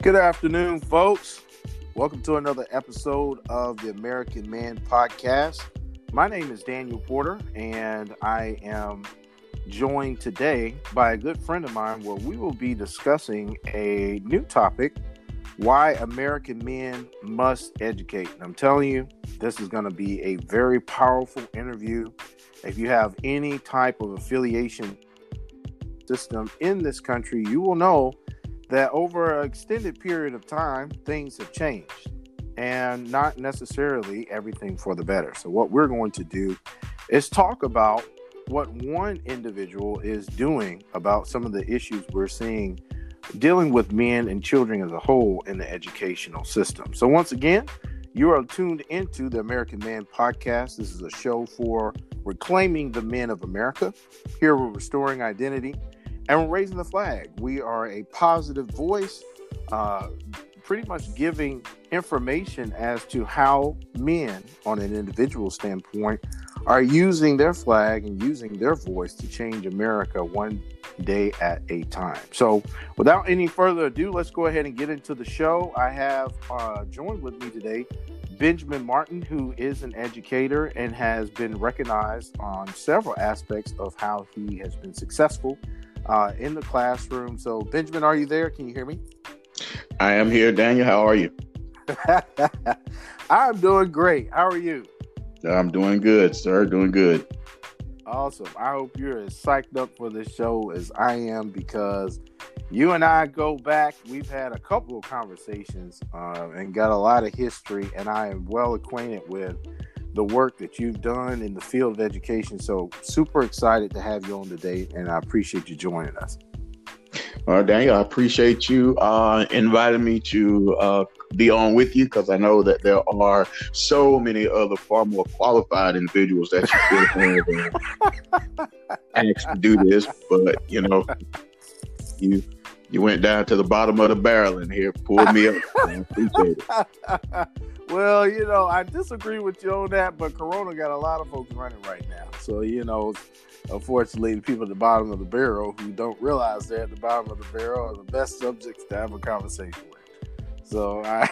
Good afternoon, folks. Welcome to another episode of the American Man Podcast. My name is Daniel Porter, and I am joined today by a good friend of mine where we will be discussing a new topic why American men must educate. And I'm telling you, this is going to be a very powerful interview. If you have any type of affiliation system in this country, you will know that over an extended period of time, things have changed and not necessarily everything for the better. So, what we're going to do is talk about what one individual is doing about some of the issues we're seeing dealing with men and children as a whole in the educational system. So, once again, you are tuned into the American Man podcast. This is a show for reclaiming the men of America. Here we're restoring identity and we're raising the flag. We are a positive voice, uh, pretty much giving information as to how men, on an individual standpoint, are using their flag and using their voice to change America one day at a time. So, without any further ado, let's go ahead and get into the show. I have uh, joined with me today Benjamin Martin, who is an educator and has been recognized on several aspects of how he has been successful uh, in the classroom. So, Benjamin, are you there? Can you hear me? I am here, Daniel. How are you? I'm doing great. How are you? I'm doing good, sir. Doing good. Awesome. I hope you're as psyched up for this show as I am because you and I go back. We've had a couple of conversations uh, and got a lot of history, and I am well acquainted with the work that you've done in the field of education. So, super excited to have you on today, and I appreciate you joining us. Well, Daniel, I appreciate you uh, inviting me to uh, be on with you because I know that there are so many other far more qualified individuals that you could have asked to do this, but you know, you you went down to the bottom of the barrel and here pulled me up. I appreciate it. Well, you know, I disagree with you on that, but Corona got a lot of folks running right now. So, you know, unfortunately, the people at the bottom of the barrel who don't realize they're at the bottom of the barrel are the best subjects to have a conversation with. So, I.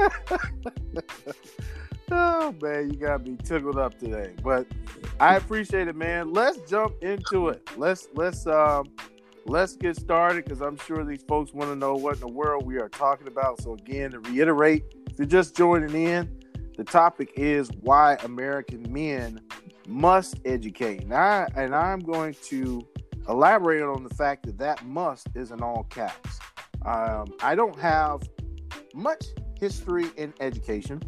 oh, man, you got me tickled up today. But I appreciate it, man. Let's jump into it. Let's, let's, um, let's get started because I'm sure these folks want to know what in the world we are talking about. So, again, to reiterate, if you're just joining in, the topic is why American men must educate. And, I, and I'm going to elaborate on the fact that that must is in all caps. Um, I don't have much history in education,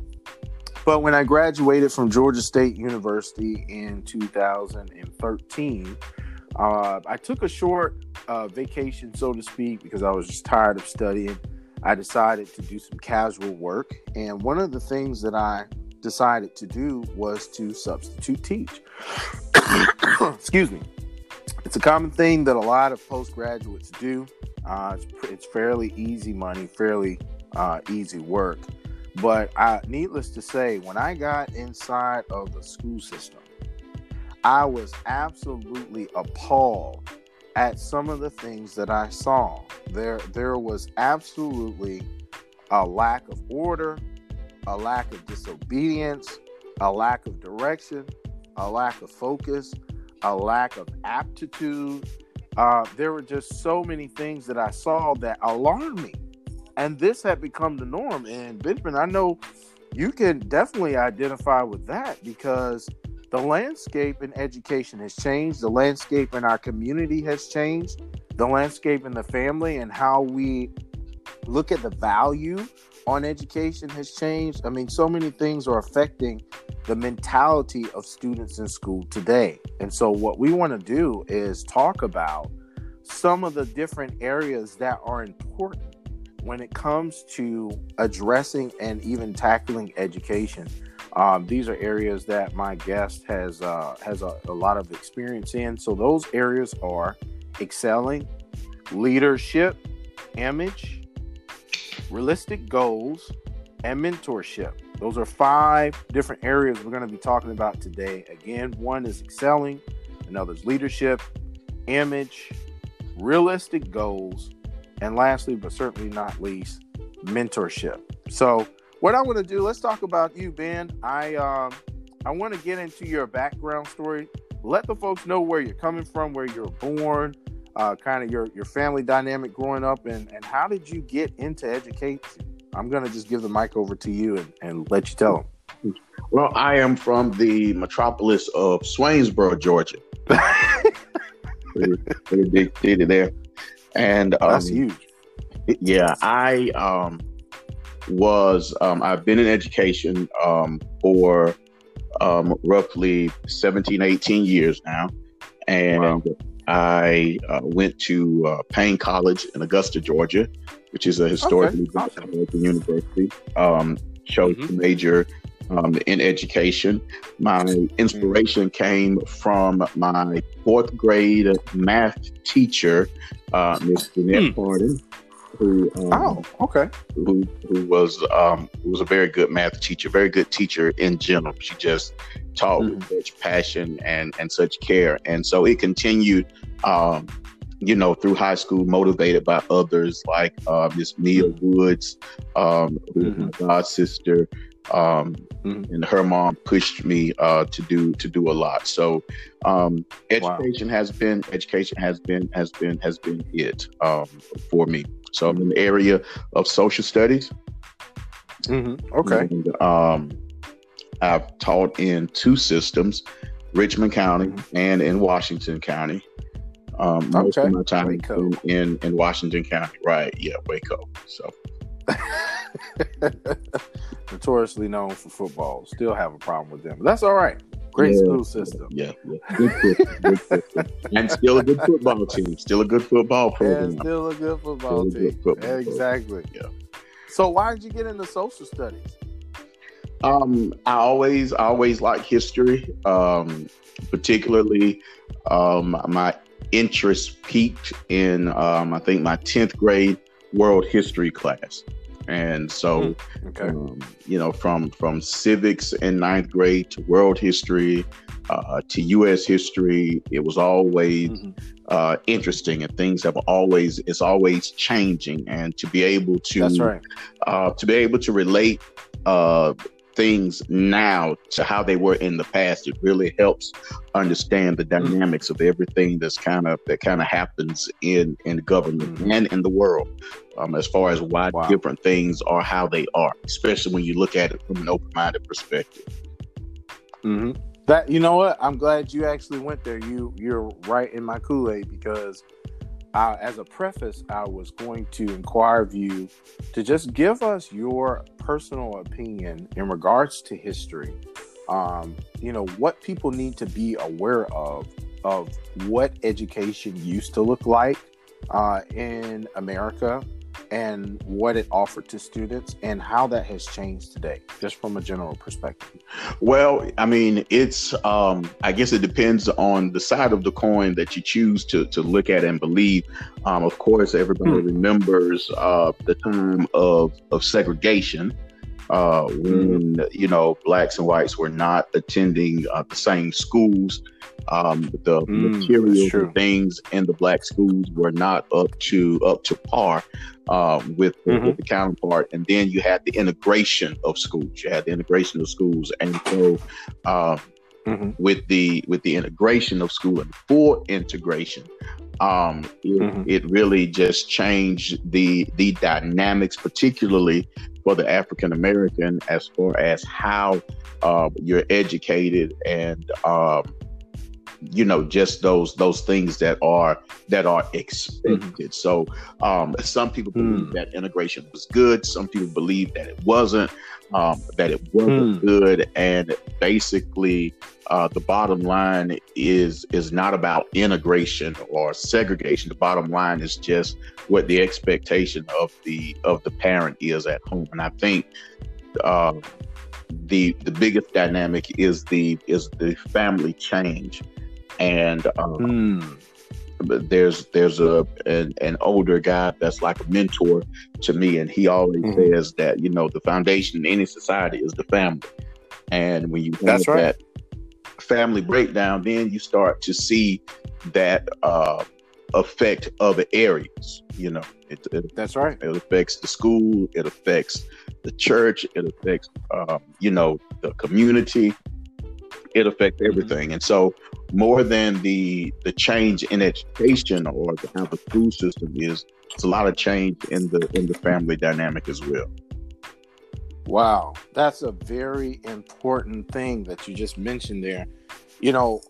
but when I graduated from Georgia State University in 2013, uh, I took a short uh, vacation, so to speak, because I was just tired of studying. I decided to do some casual work. And one of the things that I decided to do was to substitute teach. Excuse me. It's a common thing that a lot of postgraduates do. Uh, it's, it's, fairly easy money, fairly uh, easy work. But I, needless to say, when I got inside of the school system, I was absolutely appalled at some of the things that I saw. There, there was absolutely a lack of order, a lack of disobedience, a lack of direction, a lack of focus, a lack of aptitude. Uh, there were just so many things that I saw that alarmed me. And this had become the norm. And Benjamin, I know you can definitely identify with that because the landscape in education has changed. The landscape in our community has changed. The landscape in the family and how we look at the value on education has changed. I mean, so many things are affecting the mentality of students in school today. And so, what we want to do is talk about some of the different areas that are important when it comes to addressing and even tackling education. Um, these are areas that my guest has uh, has a, a lot of experience in. So those areas are excelling, leadership, image, realistic goals, and mentorship. Those are five different areas we're going to be talking about today. Again, one is excelling, another is leadership, image, realistic goals, and lastly, but certainly not least, mentorship. So, what I want to do, let's talk about you, Ben. I um, I want to get into your background story. Let the folks know where you're coming from, where you're born, uh, kind of your your family dynamic growing up, and and how did you get into education? I'm gonna just give the mic over to you and, and let you tell them. Well, I am from the metropolis of Swainsboro, Georgia. pretty big city there, and um, that's huge. Yeah, I um, was um, I've been in education um, for um, roughly 17, 18 years now, and wow. I uh, went to uh, Paine College in Augusta, Georgia, which is a historically okay. awesome. university. Um, chose mm-hmm. to major um, in education. My inspiration came from my fourth grade math teacher, uh, Miss Jeanette mm. Who, um, oh, okay. Who, who was um, who was a very good math teacher, very good teacher in general. She just taught mm. with such passion and and such care, and so it continued um, you know, through high school, motivated by others like uh, Miss Mia Woods, um, who's mm-hmm. my god sister, um, mm-hmm. and her mom pushed me uh, to do to do a lot. So um, education wow. has been education has been has been has been it um, for me. So I'm in the area of social studies. Mm-hmm. Okay. And, um, I've taught in two systems, Richmond County mm-hmm. and in Washington County. Um, most okay. of my time in, in, in Washington County, right? Yeah, Waco. So notoriously known for football, still have a problem with them. But that's all right. Great yeah, school system. Yeah, yeah. Good system, good system. and still a good football team. Still a good football program. And still a good football still team. Good football exactly. Program. Yeah. So why did you get into social studies? Um, I always, always like history. Um, particularly, um, my interest peaked in, um, I think, my tenth grade world history class. And so, hmm, okay. um, you know, from from civics in ninth grade to world history uh, to U.S. history, it was always mm-hmm. uh, interesting, and things have always it's always changing. And to be able to that's right, uh, to be able to relate uh, things now to how they were in the past, it really helps understand the mm-hmm. dynamics mm-hmm. of everything that's kind of that kind of happens in in government mm-hmm. and in the world, um, as far as why wow. different things are how they are, especially when you look at it from an open minded perspective. Mm-hmm. That you know what, I'm glad you actually went there. You you're right in my Kool Aid because uh, as a preface, I was going to inquire of you to just give us your personal opinion in regards to history. Um, you know, what people need to be aware of, of what education used to look like uh, in America and what it offered to students and how that has changed today, just from a general perspective? Well, I mean, it's, um, I guess it depends on the side of the coin that you choose to, to look at and believe. Um, of course, everybody hmm. remembers uh, the time of, of segregation uh, when you know blacks and whites were not attending uh, the same schools. Um, the mm, materials and things in the black schools were not up to up to par uh, with, mm-hmm. with, the counterpart. And then you had the integration of schools. You had the integration of schools, and so uh, mm-hmm. with the with the integration of school and full integration, um, it, mm-hmm. it, really just changed the the dynamics, particularly for the African American, as far as how uh, you're educated and um, you know just those those things that are that are expected mm-hmm. so um some people believe mm. that integration was good some people believe that it wasn't um that it wasn't mm. good and basically uh the bottom line is is not about integration or segregation the bottom line is just what the expectation of the of the parent is at home and i think uh the the biggest dynamic is the is the family change and um, mm. there's there's a an, an, older guy that's like a mentor to me, and he always mm. says that you know the foundation in any society is the family, and when you that's right. that family breakdown, then you start to see that uh, affect other areas. You know, it, it, that's right. It affects the school. It affects the church. It affects, um, you know, the community. It affects mm-hmm. everything. Mm-hmm. And so, more than the the change in education or the, how the school system is, it's a lot of change in the in the family dynamic as well. Wow, that's a very important thing that you just mentioned there. You know,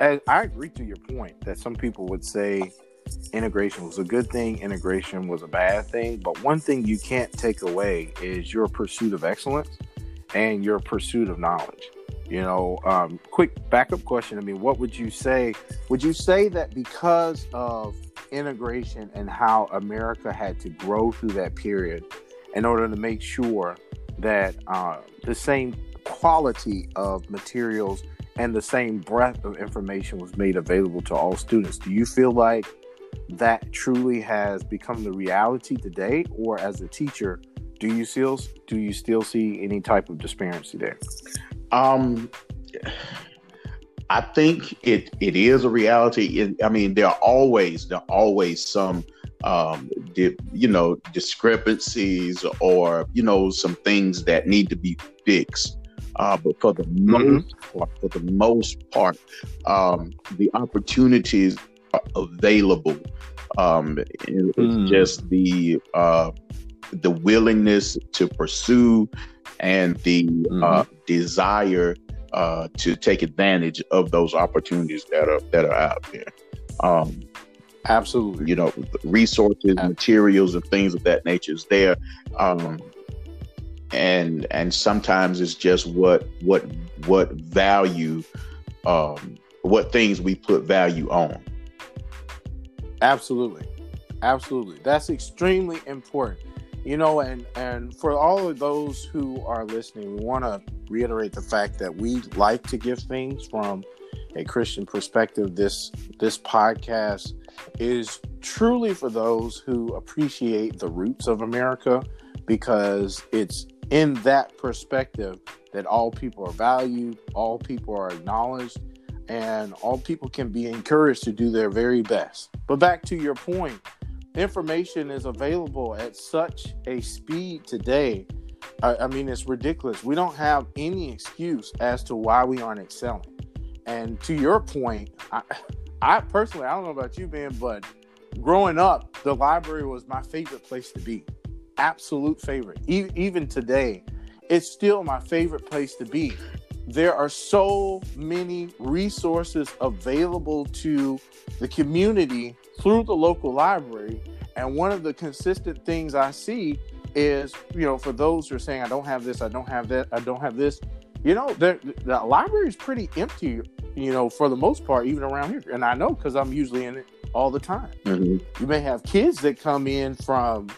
I agree to your point that some people would say integration was a good thing, integration was a bad thing. But one thing you can't take away is your pursuit of excellence and your pursuit of knowledge. You know, um, quick backup question. I mean, what would you say? Would you say that because of integration and how America had to grow through that period in order to make sure that uh, the same quality of materials and the same breadth of information was made available to all students. Do you feel like that truly has become the reality today, or as a teacher, do you still do you still see any type of disparity there? Um, I think it it is a reality. It, I mean, there are always there are always some um, di- you know discrepancies or you know some things that need to be fixed. Uh, but for the mm-hmm. most part, for the most part, um, the opportunities are available. Um, it's mm. just the uh, the willingness to pursue and the mm-hmm. uh, desire uh, to take advantage of those opportunities that are that are out there. Um, Absolutely, you know, resources, Absolutely. materials, and things of that nature is there. Um, and and sometimes it's just what what what value um what things we put value on absolutely absolutely that's extremely important you know and and for all of those who are listening we want to reiterate the fact that we like to give things from a christian perspective this this podcast is truly for those who appreciate the roots of america because it's in that perspective that all people are valued, all people are acknowledged, and all people can be encouraged to do their very best. But back to your point, information is available at such a speed today. I, I mean, it's ridiculous. We don't have any excuse as to why we aren't excelling. And to your point, I, I personally, I don't know about you, Ben, but growing up, the library was my favorite place to be absolute favorite. E- even today, it's still my favorite place to be. There are so many resources available to the community through the local library. And one of the consistent things I see is, you know, for those who are saying, I don't have this, I don't have that, I don't have this, you know, the, the library is pretty empty, you know, for the most part, even around here. And I know because I'm usually in it all the time. Mm-hmm. You may have kids that come in from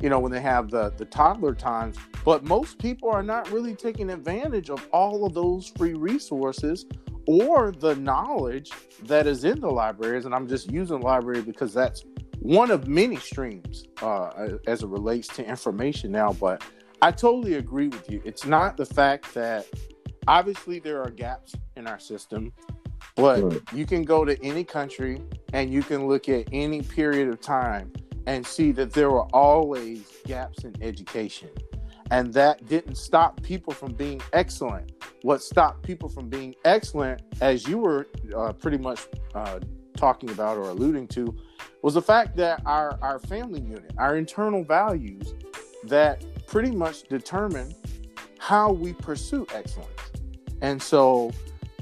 you know, when they have the, the toddler times. But most people are not really taking advantage of all of those free resources or the knowledge that is in the libraries. And I'm just using library because that's one of many streams uh, as it relates to information now. But I totally agree with you. It's not the fact that obviously there are gaps in our system, but you can go to any country and you can look at any period of time and see that there were always gaps in education. And that didn't stop people from being excellent. What stopped people from being excellent, as you were uh, pretty much uh, talking about or alluding to, was the fact that our, our family unit, our internal values, that pretty much determine how we pursue excellence. And so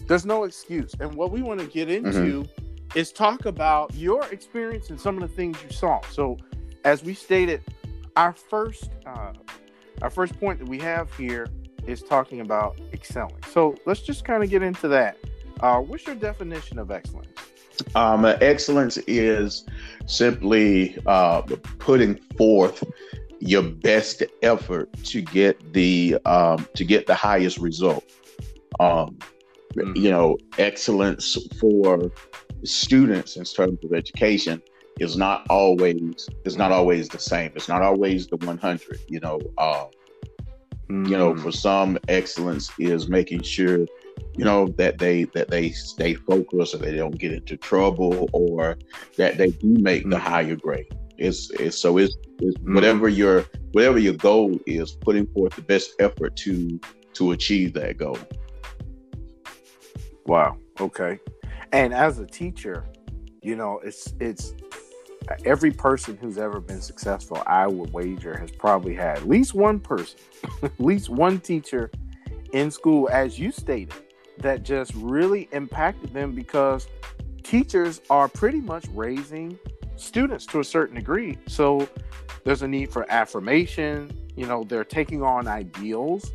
there's no excuse. And what we want to get mm-hmm. into mm-hmm is talk about your experience and some of the things you saw. So, as we stated, our first uh, our first point that we have here is talking about excelling. So let's just kind of get into that. Uh, what's your definition of excellence? Um, excellence is simply uh, putting forth your best effort to get the um, to get the highest result. Um, mm-hmm. You know, excellence for students in terms of education is not always is not always the same. It's not always the 100. You know, uh, mm. you know, for mm. some, excellence is making sure you know that they that they stay focused or they don't get into trouble or that they do make mm-hmm. the higher grade it's, it's so it's, it's mm-hmm. whatever your whatever your goal is putting forth the best effort to to achieve that goal wow okay and as a teacher you know it's it's every person who's ever been successful i would wager has probably had at least one person at least one teacher in school as you stated that just really impacted them because teachers are pretty much raising students to a certain degree. So there's a need for affirmation. You know, they're taking on ideals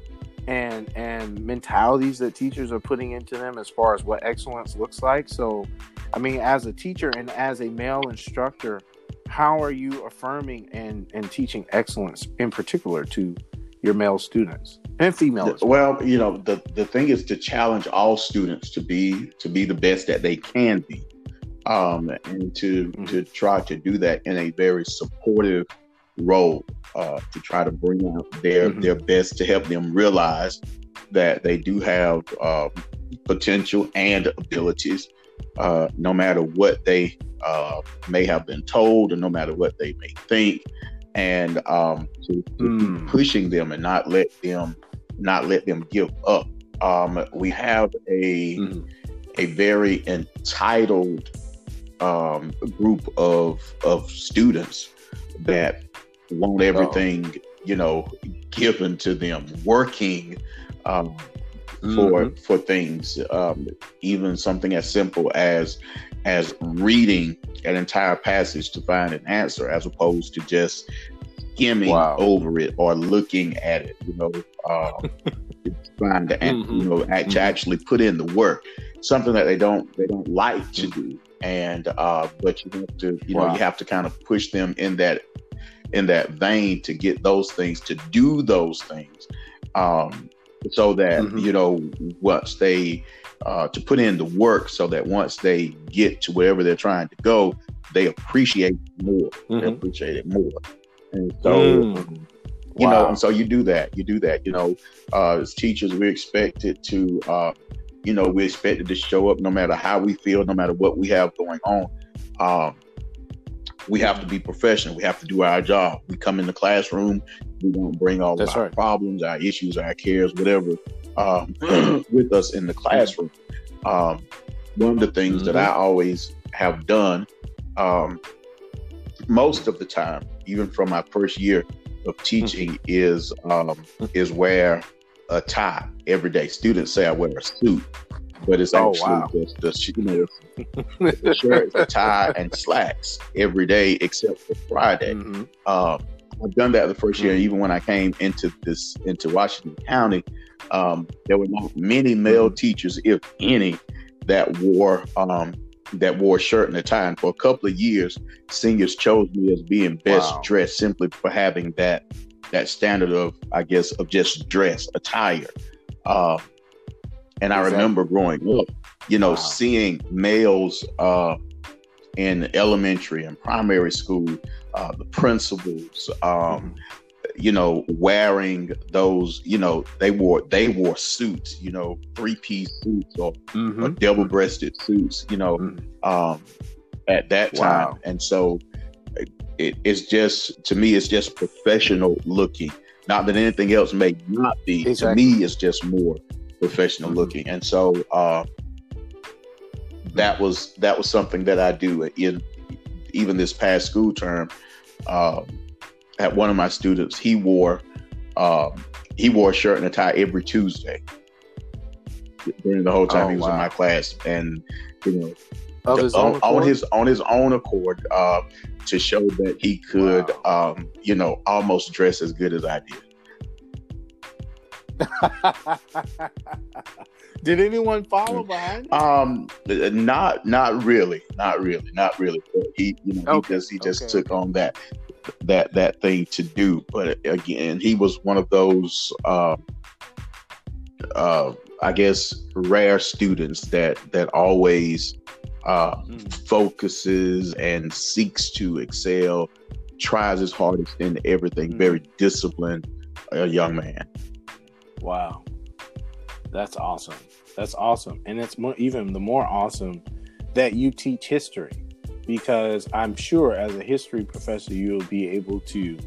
and and mentalities that teachers are putting into them as far as what excellence looks like. So, I mean, as a teacher and as a male instructor, how are you affirming and and teaching excellence in particular to your male students? and females. Well, you know, the the thing is to challenge all students to be to be the best that they can be, um, and to mm-hmm. to try to do that in a very supportive role, uh, to try to bring out their mm-hmm. their best to help them realize that they do have uh, potential and abilities, uh, no matter what they uh, may have been told, or no matter what they may think and um, to, to mm. pushing them and not let them not let them give up. Um, we have a mm. a very entitled um, group of of students that want everything oh. you know given to them, working um, for mm-hmm. for things, um, even something as simple as as reading an entire passage to find an answer, as opposed to just skimming wow. over it or looking at it. You know, uh, trying to mm-hmm. you know mm-hmm. to actually put in the work. Something that they don't they don't like to do, and uh, but you have to you wow. know you have to kind of push them in that in that vein to get those things to do those things, um, so that mm-hmm. you know once they uh, to put in the work, so that once they get to wherever they're trying to go, they appreciate more. Mm-hmm. They appreciate it more. And so, mm. you wow. know, and so you do that. You do that. You know, uh, as teachers, we're expected to, uh, you know, we're expected to show up no matter how we feel, no matter what we have going on. Um, we have to be professional. We have to do our job. We come in the classroom. We don't bring all That's our right. problems, our issues, our cares, whatever, um, with us in the classroom. Um, one of the things mm-hmm. that I always have done um, most of the time, even from my first year of teaching, mm-hmm. is um, is wear a tie every day. Students say I wear a suit, but it's oh, actually wow. just the you know the shirt, the tie, and slacks every day except for Friday. Mm-hmm. Um, I've done that the 1st year. Mm-hmm. Even when I came into this into Washington County, um, there were not many male mm-hmm. teachers, if any, that wore um, that wore a shirt and a tie. And for a couple of years, seniors chose me as being best wow. dressed simply for having that that standard of, I guess, of just dress, attire. Uh, and exactly. I remember growing up, you know, wow. seeing males uh, in elementary and primary school, uh, the principals, um, mm-hmm you know, wearing those, you know, they wore they wore suits, you know, three piece suits or, mm-hmm. or double breasted suits, you know, mm-hmm. um, at that time. Wow. And so it, it's just to me, it's just professional looking. Not that anything else may not be. Exactly. To me, it's just more professional mm-hmm. looking. And so uh, that was that was something that I do in even this past school term. Um, at one of my students, he wore um, he wore a shirt and a tie every Tuesday during the whole time oh, he was wow. in my class, and you know, his on, on, his on his own accord uh, to show that he could, wow. um, you know, almost dress as good as I did. did anyone follow behind? Um, not not really, not really, not really. He, you know, okay. he just he just okay. took on that that that thing to do. But again, he was one of those, uh, uh, I guess, rare students that that always uh, mm. focuses and seeks to excel, tries his hardest in everything. Mm. Very disciplined, a young man. Wow, that's awesome. That's awesome, and it's more, even the more awesome that you teach history, because I'm sure as a history professor you'll be able to,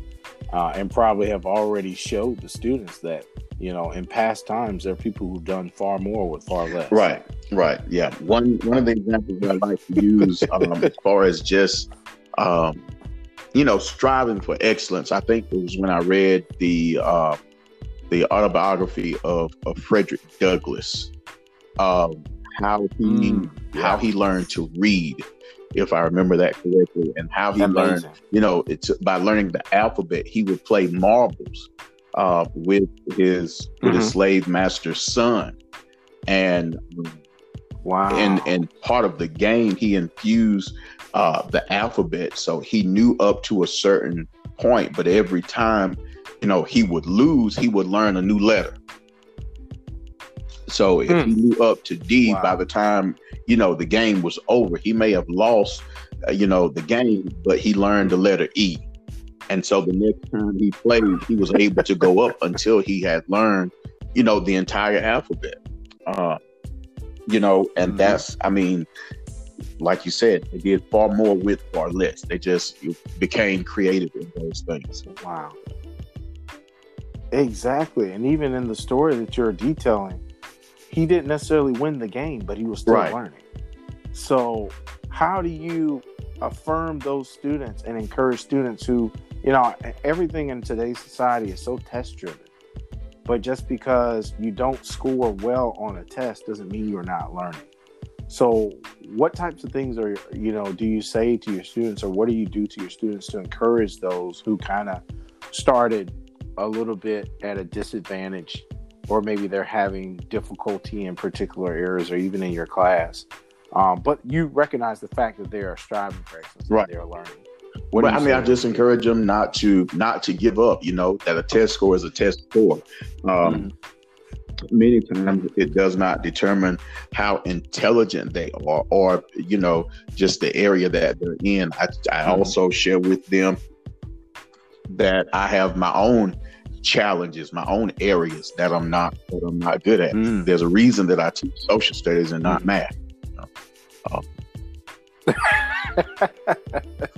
uh, and probably have already showed the students that you know in past times there are people who've done far more with far less. Right, right, yeah. One one of the examples I like to use um, as far as just um, you know striving for excellence. I think it was when I read the uh, the autobiography of, of Frederick Douglass um, how he mm, yeah. how he learned to read, if I remember that correctly, and how he Amazing. learned. You know, it's by learning the alphabet. He would play marbles uh, with his mm-hmm. with his mm-hmm. slave master's son, and wow, and and part of the game he infused uh, the alphabet, so he knew up to a certain point, but every time you know he would lose, he would learn a new letter. So if he knew hmm. up to D wow. by the time you know the game was over, he may have lost, uh, you know, the game, but he learned the letter E, and so the next time he played, he was able to go up until he had learned, you know, the entire alphabet. Uh, you know, and mm-hmm. that's, I mean, like you said, they did far more with far less. They just became creative in those things. Wow. Exactly. And even in the story that you're detailing, he didn't necessarily win the game, but he was still right. learning. So, how do you affirm those students and encourage students who, you know, everything in today's society is so test driven. But just because you don't score well on a test doesn't mean you're not learning. So, what types of things are, you know, do you say to your students or what do you do to your students to encourage those who kind of started a little bit at a disadvantage or maybe they're having difficulty in particular areas or even in your class. Um, but you recognize the fact that they are striving for excellence, right? They are learning. What well, I mean, I just encourage them not to not to give up. You know that a test score is a test score. Um, mm-hmm. Many times it does not determine how intelligent they are, or you know, just the area that they're in. I, I mm-hmm. also share with them that I have my own challenges, my own areas that I'm not that I'm not good at. Mm. There's a reason that I teach social studies and not mm. math. You know? um.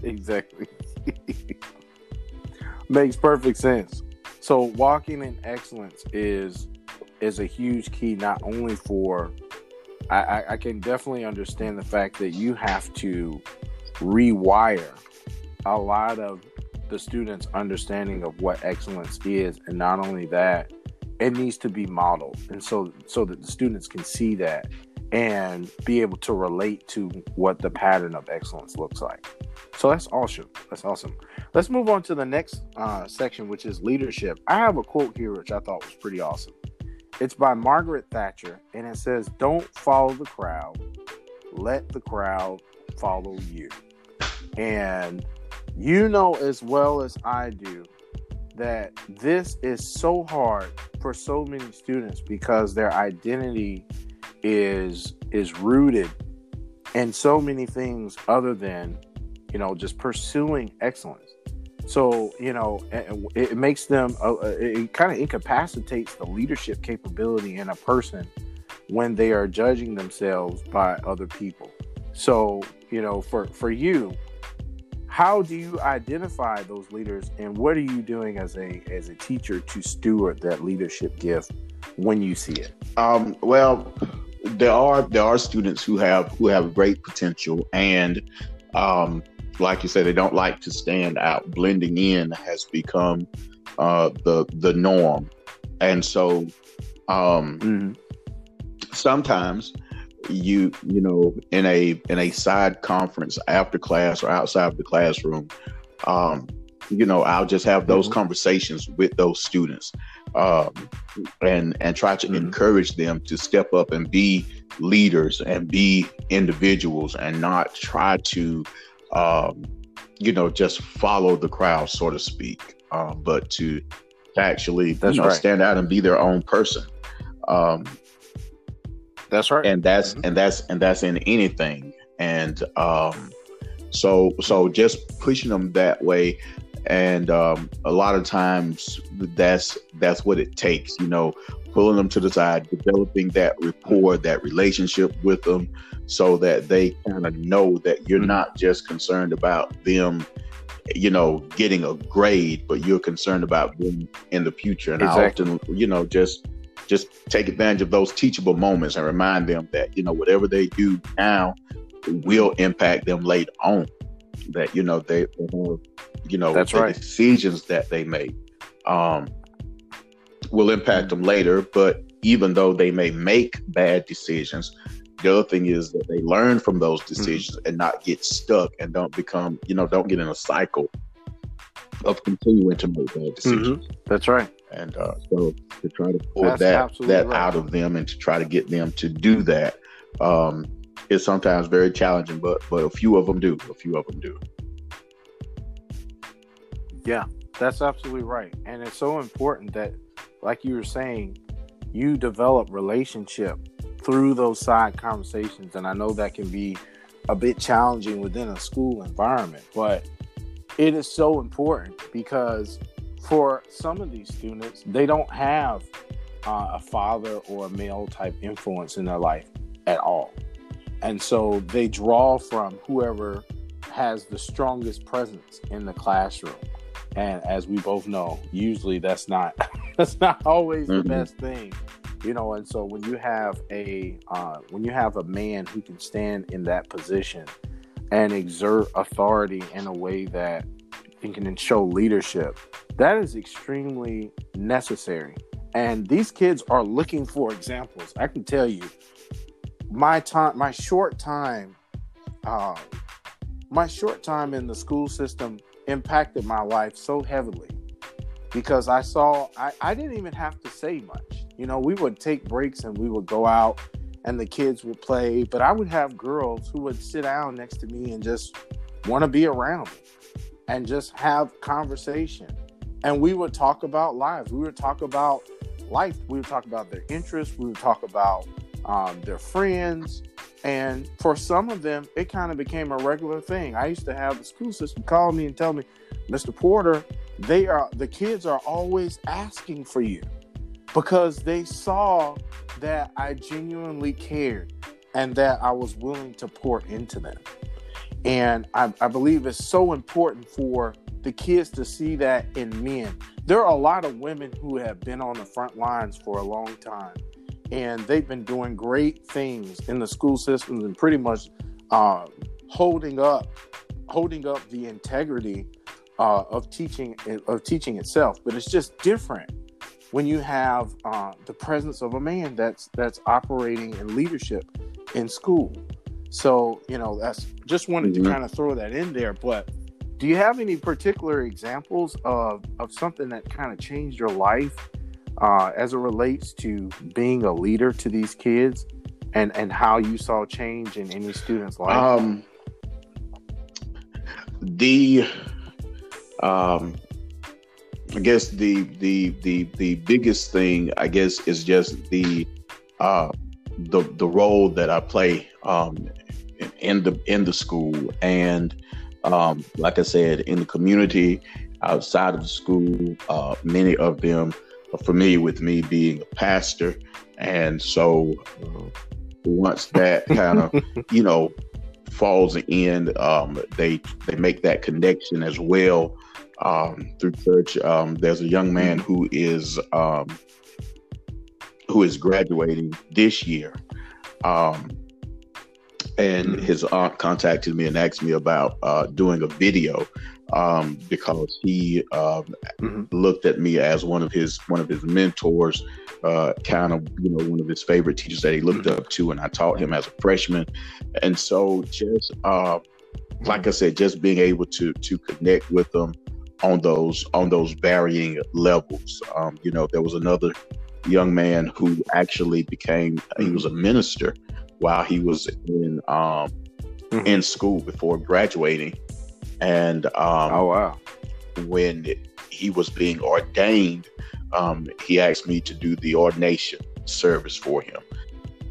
exactly. Makes perfect sense. So walking in excellence is is a huge key not only for I, I can definitely understand the fact that you have to rewire a lot of the students' understanding of what excellence is, and not only that, it needs to be modeled, and so so that the students can see that and be able to relate to what the pattern of excellence looks like. So that's awesome. That's awesome. Let's move on to the next uh, section, which is leadership. I have a quote here which I thought was pretty awesome. It's by Margaret Thatcher, and it says, "Don't follow the crowd. Let the crowd follow you." And you know as well as I do that this is so hard for so many students because their identity is is rooted in so many things other than you know just pursuing excellence. So you know it, makes them uh, uh it kind of incapacitates the leadership capability in a person when they are judging themselves by other people. So you know for for you how do you identify those leaders and what are you doing as a as a teacher to steward that leadership gift when you see it? Um, well there are there are students who have who have great potential and um, like you said they don't like to stand out. Blending in has become uh, the the norm. And so um, mm-hmm. sometimes you you know in a in a side conference after class or outside of the classroom um you know i'll just have those mm-hmm. conversations with those students um and and try to mm-hmm. encourage them to step up and be leaders and be individuals and not try to um you know just follow the crowd so to speak um but to actually That's you know right. stand out and be their own person um that's right. And that's mm-hmm. and that's and that's in anything. And um so so just pushing them that way and um, a lot of times that's that's what it takes you know pulling them to the side, developing that rapport, that relationship with them, so that they kind of know that you're mm-hmm. not just concerned about them, you know, getting a grade, but you're concerned about them in the future. And exactly. I often, you know, just just take advantage of those teachable moments and remind them that you know whatever they do now will impact them later on. That you know they, you know, that's right. Decisions that they make um, will impact them later. But even though they may make bad decisions, the other thing is that they learn from those mm-hmm. decisions mm-hmm. and not get stuck and don't become, you know, don't get in a cycle of continuing to make bad decisions. Mm-hmm. That's right. And uh, so to try to pull That's that that right. out of them and to try to get them to do that um, is sometimes very challenging. But but a few of them do. A few of them do. Yeah, that's absolutely right. And it's so important that, like you were saying, you develop relationship through those side conversations. And I know that can be a bit challenging within a school environment, but it is so important because for some of these students, they don't have uh, a father or a male type influence in their life at all. And so they draw from whoever has the strongest presence in the classroom. And as we both know, usually that's not that's not always mm-hmm. the best thing, you know. And so when you have a uh, when you have a man who can stand in that position and exert authority in a way that can show leadership, that is extremely necessary. And these kids are looking for examples. I can tell you, my time, my short time, uh, my short time in the school system impacted my life so heavily because I saw I, I didn't even have to say much. You know, we would take breaks and we would go out and the kids would play, but I would have girls who would sit down next to me and just want to be around me and just have conversation. And we would talk about lives. We would talk about life. We would talk about their interests. We would talk about um, their friends. And for some of them, it kind of became a regular thing. I used to have the school system call me and tell me, Mr. Porter, they are the kids are always asking for you because they saw that I genuinely cared and that I was willing to pour into them. And I, I believe it's so important for the kids to see that in men. There are a lot of women who have been on the front lines for a long time and they've been doing great things in the school systems and pretty much uh, holding up holding up the integrity uh, of teaching of teaching itself. But it's just different when you have uh, the presence of a man that's that's operating in leadership in school. So you know that's just wanted mm-hmm. to kind of throw that in there. But do you have any particular examples of of something that kind of changed your life uh, as it relates to being a leader to these kids and and how you saw change in any student's life um, the um i guess the the the the biggest thing i guess is just the uh the the role that i play um in the in the school and um like i said in the community outside of the school uh many of them are familiar with me being a pastor. And so uh, once that kind of, you know, falls in, um, they they make that connection as well um, through church. Um, there's a young man who is um, who is graduating this year. Um, and mm-hmm. his aunt contacted me and asked me about uh, doing a video um, because he um, mm-hmm. looked at me as one of his one of his mentors, uh, kind of you know one of his favorite teachers that he looked mm-hmm. up to, and I taught him as a freshman, and so just uh, like I said, just being able to to connect with them on those on those varying levels. Um, you know, there was another young man who actually became he was a minister while he was in um, mm-hmm. in school before graduating and um, oh wow, when he was being ordained, um, he asked me to do the ordination service for him,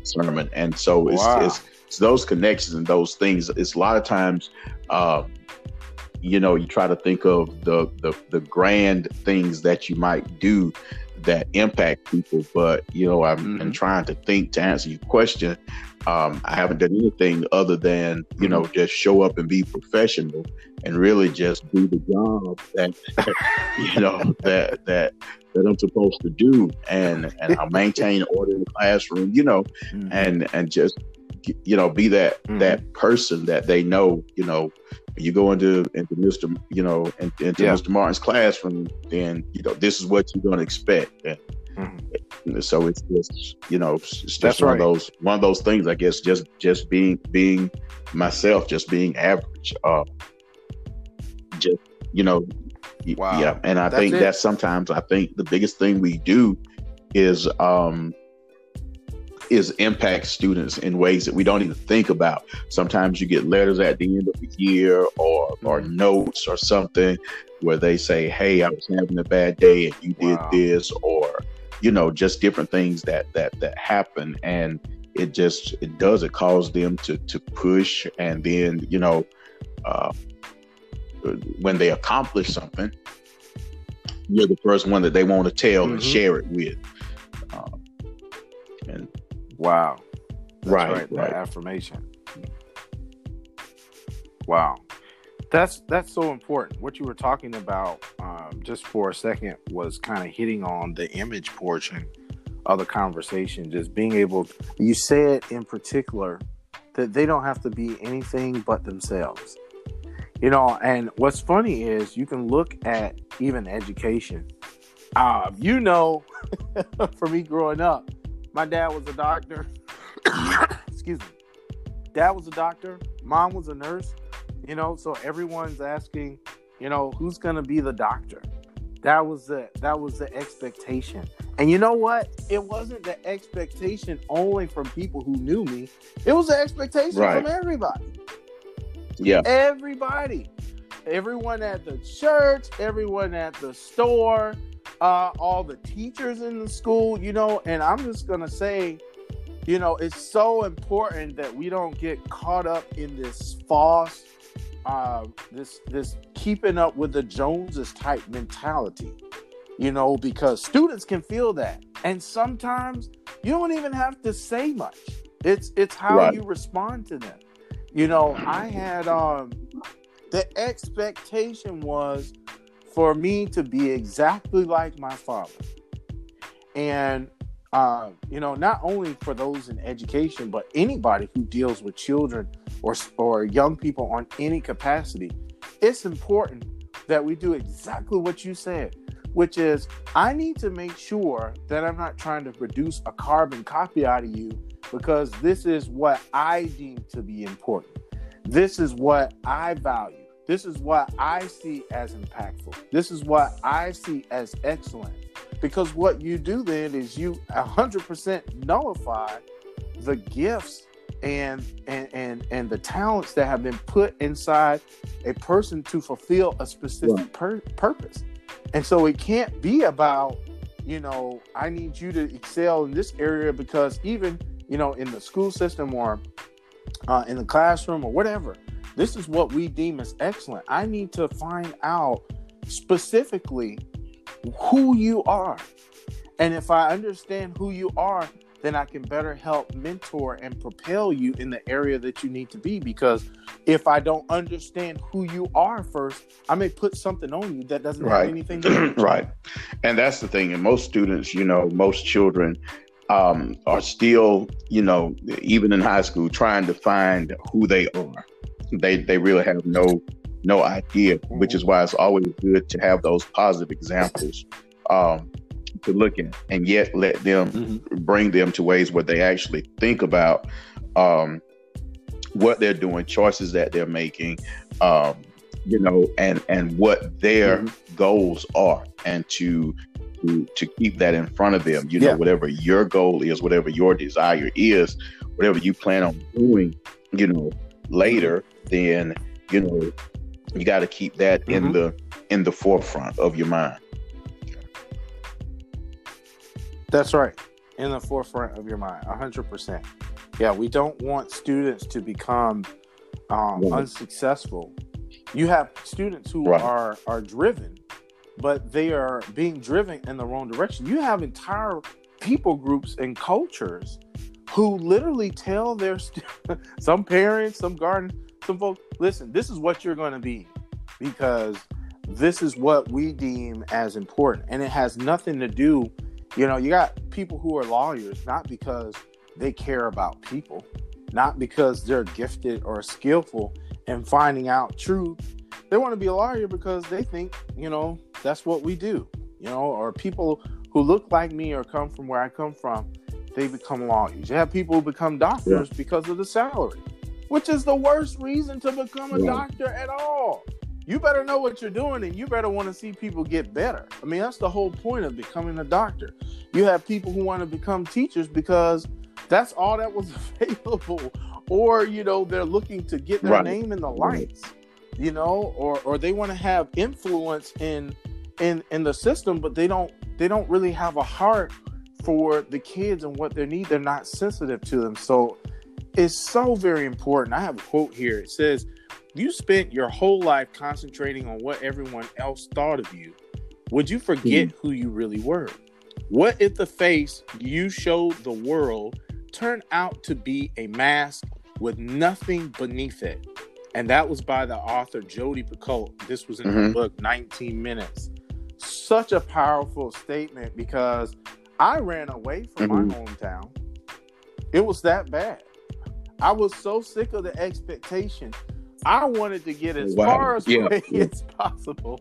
sermon. And so it's, wow. it's, it's those connections and those things. It's a lot of times, um, you know, you try to think of the, the the grand things that you might do that impact people. But you know, I'm, Mhm. I'm trying to think to answer your question. Um, I haven't done anything other than you know just show up and be professional and really just do the job that you know that that that I'm supposed to do, and and I'll maintain order in the classroom. You know, Mhm. and and just you know be that that person that they know you know you go into into mr you know in- into Yeah. mr martin's classroom then you know this is what you're going to expect and Mhm. so it's just you know it's just That's one right. of those one of those things i guess just just being being myself just being average uh just you know Wow. yeah and i That's think it. that sometimes i think the biggest thing we do is um is impact students in ways that we don't even think about. Sometimes you get letters at the end of the year or or Mhm. notes or something where they say, "Hey, I was having a bad day and you did Wow. this," or you know, just different things that that that happen, and it just it does it cause them to to push, and then you know, uh, when they accomplish something, you're the first one that they want to tell and Mhm. share it with. Um, and Wow. That's Right, right. That right. affirmation. Wow. That's that's so important. What you were talking about um, just for a second was kind of hitting on the image portion of the conversation. Just being able, you said in particular that they don't have to be anything but themselves. You know, and what's funny is you can look at even education. Uh, you know, for me growing up, my dad was a doctor. Excuse me. Dad was a doctor. Mom was a nurse. You know, so everyone's asking, you know, who's gonna be the doctor? That was the that was the expectation. And you know what? It wasn't the expectation only from people who knew me. It was the expectation Right. from everybody yeah, everybody everyone at the church everyone at the store uh, all the teachers in the school you know? And i'm just gonna say you know it's so important that we don't get caught up in this false uh, this this keeping up with the joneses type mentality you know because students can feel that. And sometimes you don't even have to say much. It's it's how Right. you respond to them. You know i had um the expectation was for me to be exactly like my father. And uh, you know not only for those in education but anybody who deals with children or or young people on any capacity it's important that we do exactly what you said which is i need to make sure that i'm not trying to produce a carbon copy out of you because this is what i deem to be important. This is what i value this is what i see as impactful. This is what i see as excellent. Because what you do then is you 100% nullify the gifts and and and and the talents that have been put inside a person to fulfill a specific pur- purpose. And so it can't be about you know i need you to excel in this area because even you know in the school system or uh, in the classroom or whatever this is what we deem as excellent i need to find out specifically who you are and if i understand who you are then I can better help mentor and propel you in the area that you need to be. Because if I don't understand who you are first, I may put something on you that doesn't Right. have anything to do with right. And that's the thing. And most students, you know, most children um, are still, you know, even in high school, trying to find who they are. They they really have no no idea, which is why it's always good to have those positive examples um, to look at, and yet let them Mhm. bring them to ways where they actually think about um, what they're doing, choices that they're making, um, you know, and and what their Mm-hmm. goals are, and to to to keep that in front of them. You know, Yeah. whatever your goal is, whatever your desire is, whatever you plan on doing, you know, later, then you know you got to keep that in Mhm. the in the forefront of your mind. That's right. In the forefront of your mind, 100%. Yeah, we don't want students to become um, Right. unsuccessful. You have students who Right. are are driven, but they are being driven in the wrong direction. You have entire people groups and cultures who literally tell their some parents, some garden, some folks, listen, this is what you're going to be because this is what we deem as important. And it has nothing to do, you know, you got people who are lawyers, not because they care about people, not because they're gifted or skillful in finding out truth. They want to be a lawyer because they think, you know, that's what we do, you know, or people who look like me or come from where I come from, they become lawyers. You have people who become doctors yeah. because of the salary, which is the worst reason to become a yeah. doctor at all. You better know what you're doing and you better want to see people get better. I mean, that's the whole point of becoming a doctor. You have people who want to become teachers because that's all that was available. Or, you know, they're looking to get their right. name in the lights, you know, or or they want to have influence in in in the system, but they don't they don't really have a heart for the kids and what they need. They're not sensitive to them. So it's so very important. I have a quote here. It says, You spent your whole life concentrating on what everyone else thought of you. Would you forget mm-hmm. who you really were? What if the face you showed the world turned out to be a mask with nothing beneath it? And that was by the author Jodi Picoult. This was in mm-hmm. her book, 19 Minutes such a powerful statement because I ran away from mm-hmm. my hometown. It was that bad. I was so sick of the expectation. I wanted to get as wow. far as yeah. as possible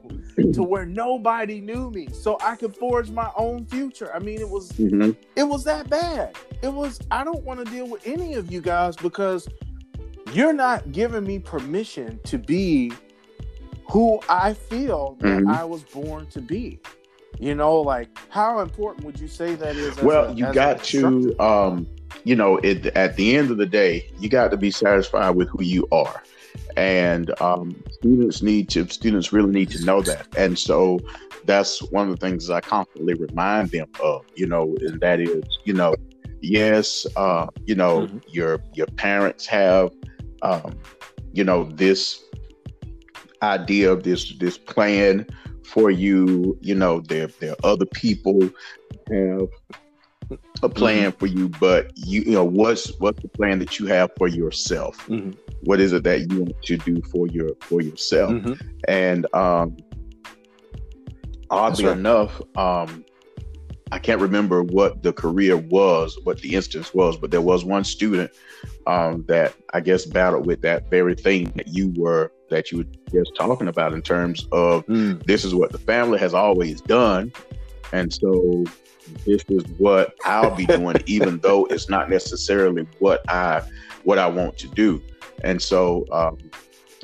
to where nobody knew me, so I could forge my own future. I mean, it was mm-hmm. it was that bad. It was. I don't want to deal with any of you guys because you're not giving me permission to be who I feel that mm-hmm. I was born to be. You know, like how important would you say that is? well, a, you got to, um, you know, it, at the end of the day, you got to be satisfied with who you are, and um, students need to. Students really need to know that, and so that's one of the things I constantly remind them of. You know, and that is, you know, yes, uh, you know, mm-hmm. your your parents have, um, you know, this idea of this this plan for you. You know, there there are other people have a plan mm-hmm. for you, but you you know what's what's the plan that you have for yourself? Mm-hmm. What is it that you want to do for your for yourself? Mm-hmm. And um, oddly right. enough, um, I can't remember what the career was, what the instance was, but there was one student um, that I guess battled with that very thing that you were that you were just talking about in terms of mm. this is what the family has always done, and so this is what I'll be doing, even though it's not necessarily what I what I want to do, and so. Um,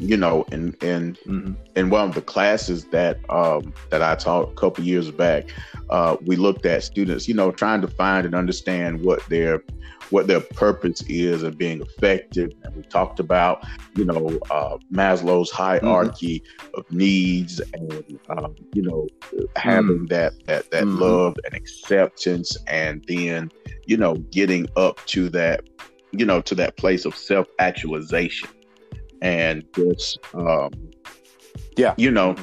you know, in in mm-hmm. in one of the classes that um, that I taught a couple years back, uh, we looked at students, you know, trying to find and understand what their what their purpose is of being effective. And we talked about, you know, uh, Maslow's hierarchy mm-hmm. of needs, and um, you know, having mm-hmm. that that that mm-hmm. love and acceptance, and then you know, getting up to that, you know, to that place of self actualization and just um, yeah, you know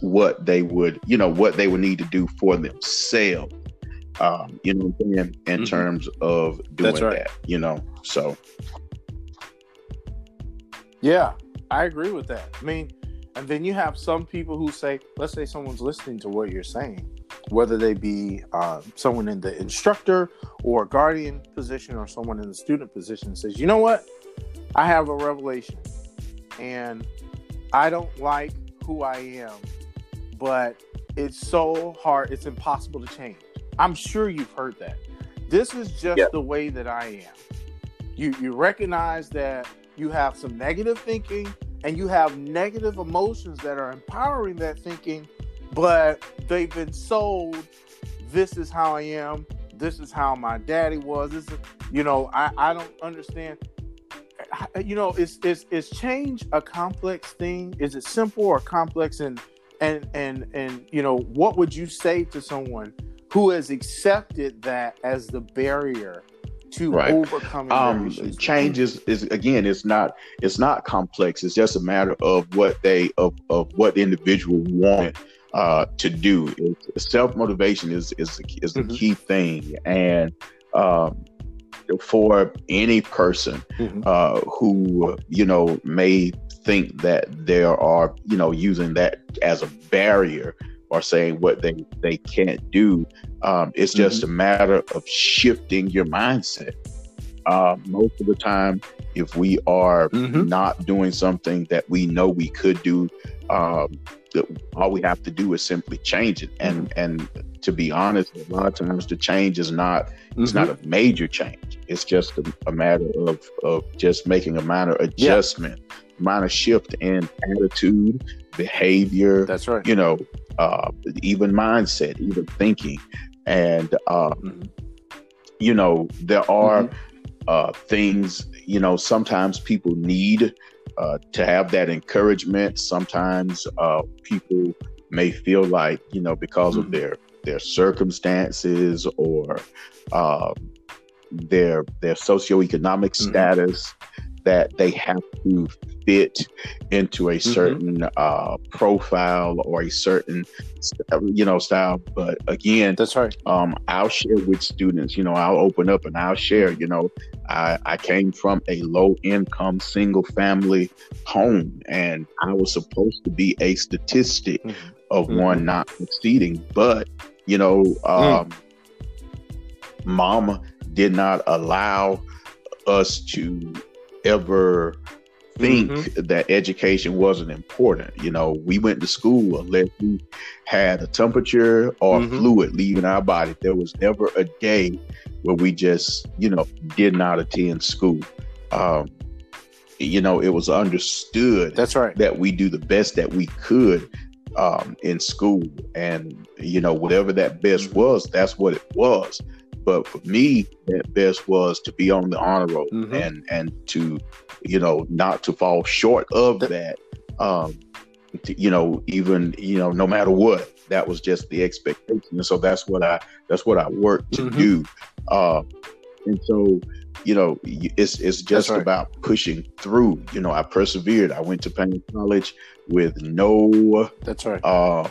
what they would, you know, what they would need to do for themselves. Um, you know, in, in mm-hmm. terms of doing right. that, you know, so yeah, I agree with that. I mean, and then you have some people who say, let's say someone's listening to what you're saying, whether they be uh, someone in the instructor or guardian position or someone in the student position, says, you know what, I have a revelation and I don't like who I am, but it's so hard, it's impossible to change. I'm sure you've heard that. This is just yeah. the way that I am. You you recognize that you have some negative thinking and you have negative emotions that are empowering that thinking, but they've been sold this is how I am, this is how my daddy was. This is you know, I, I don't understand you know, is is is change a complex thing? Is it simple or complex? And and and and you know, what would you say to someone who has accepted that as the barrier to right. overcoming um, change is, is again it's not it's not complex it's just a matter of what they of, of what the individual wanted uh, to do. Self motivation is is is the Mhm. key thing, and um, for any person Mhm. uh, who you know may think that they are you know using that as a barrier or saying what they they can't do, um, it's just a matter of shifting your mindset. Uh, most of the time, if we are Mhm. not doing something that we know we could do, um, all we have to do is simply change it. And and to be honest, a lot of times the change is not it's Mhm. not a major change. It's just a, a matter of of just making a minor adjustment, minor shift in attitude, behavior, That's right. you know, uh, even mindset, even thinking, and uh, Mhm. you know there are Mhm. uh, things you know sometimes people need uh, to have that encouragement sometimes uh, people may feel like you know because of Mhm. their their circumstances or um, their their socioeconomic Mhm. status that they have to fit into a Mhm. certain uh, profile or a certain you know style but again That's right. um, I'll share with students, you know, I'll open up and I'll share, you know, I, I came from a low income single family home and I was supposed to be a statistic Mhm. of Mhm. one not succeeding, but, you know, um, mama did not allow us to ever think Mm-hmm. that education wasn't important. You know, we went to school unless we had a temperature or Mhm. fluid leaving our body. There was never a day where we just, you know, did not attend school. Um, you know, it was understood That's right. that we do the best that we could um, in school, and you know, whatever that best Mhm. was, that's what it was. But for me, that best was to be on the honor roll Mhm. and and to, you know, not to fall short of That-. Um, to- you know, even you know, no matter what, that was just the expectation. And so that's what I that's what I worked to Mhm. do. Uh, and so, you know, it's it's just right. about pushing through. You know, I persevered. I went to Paine College with no That's right. uh,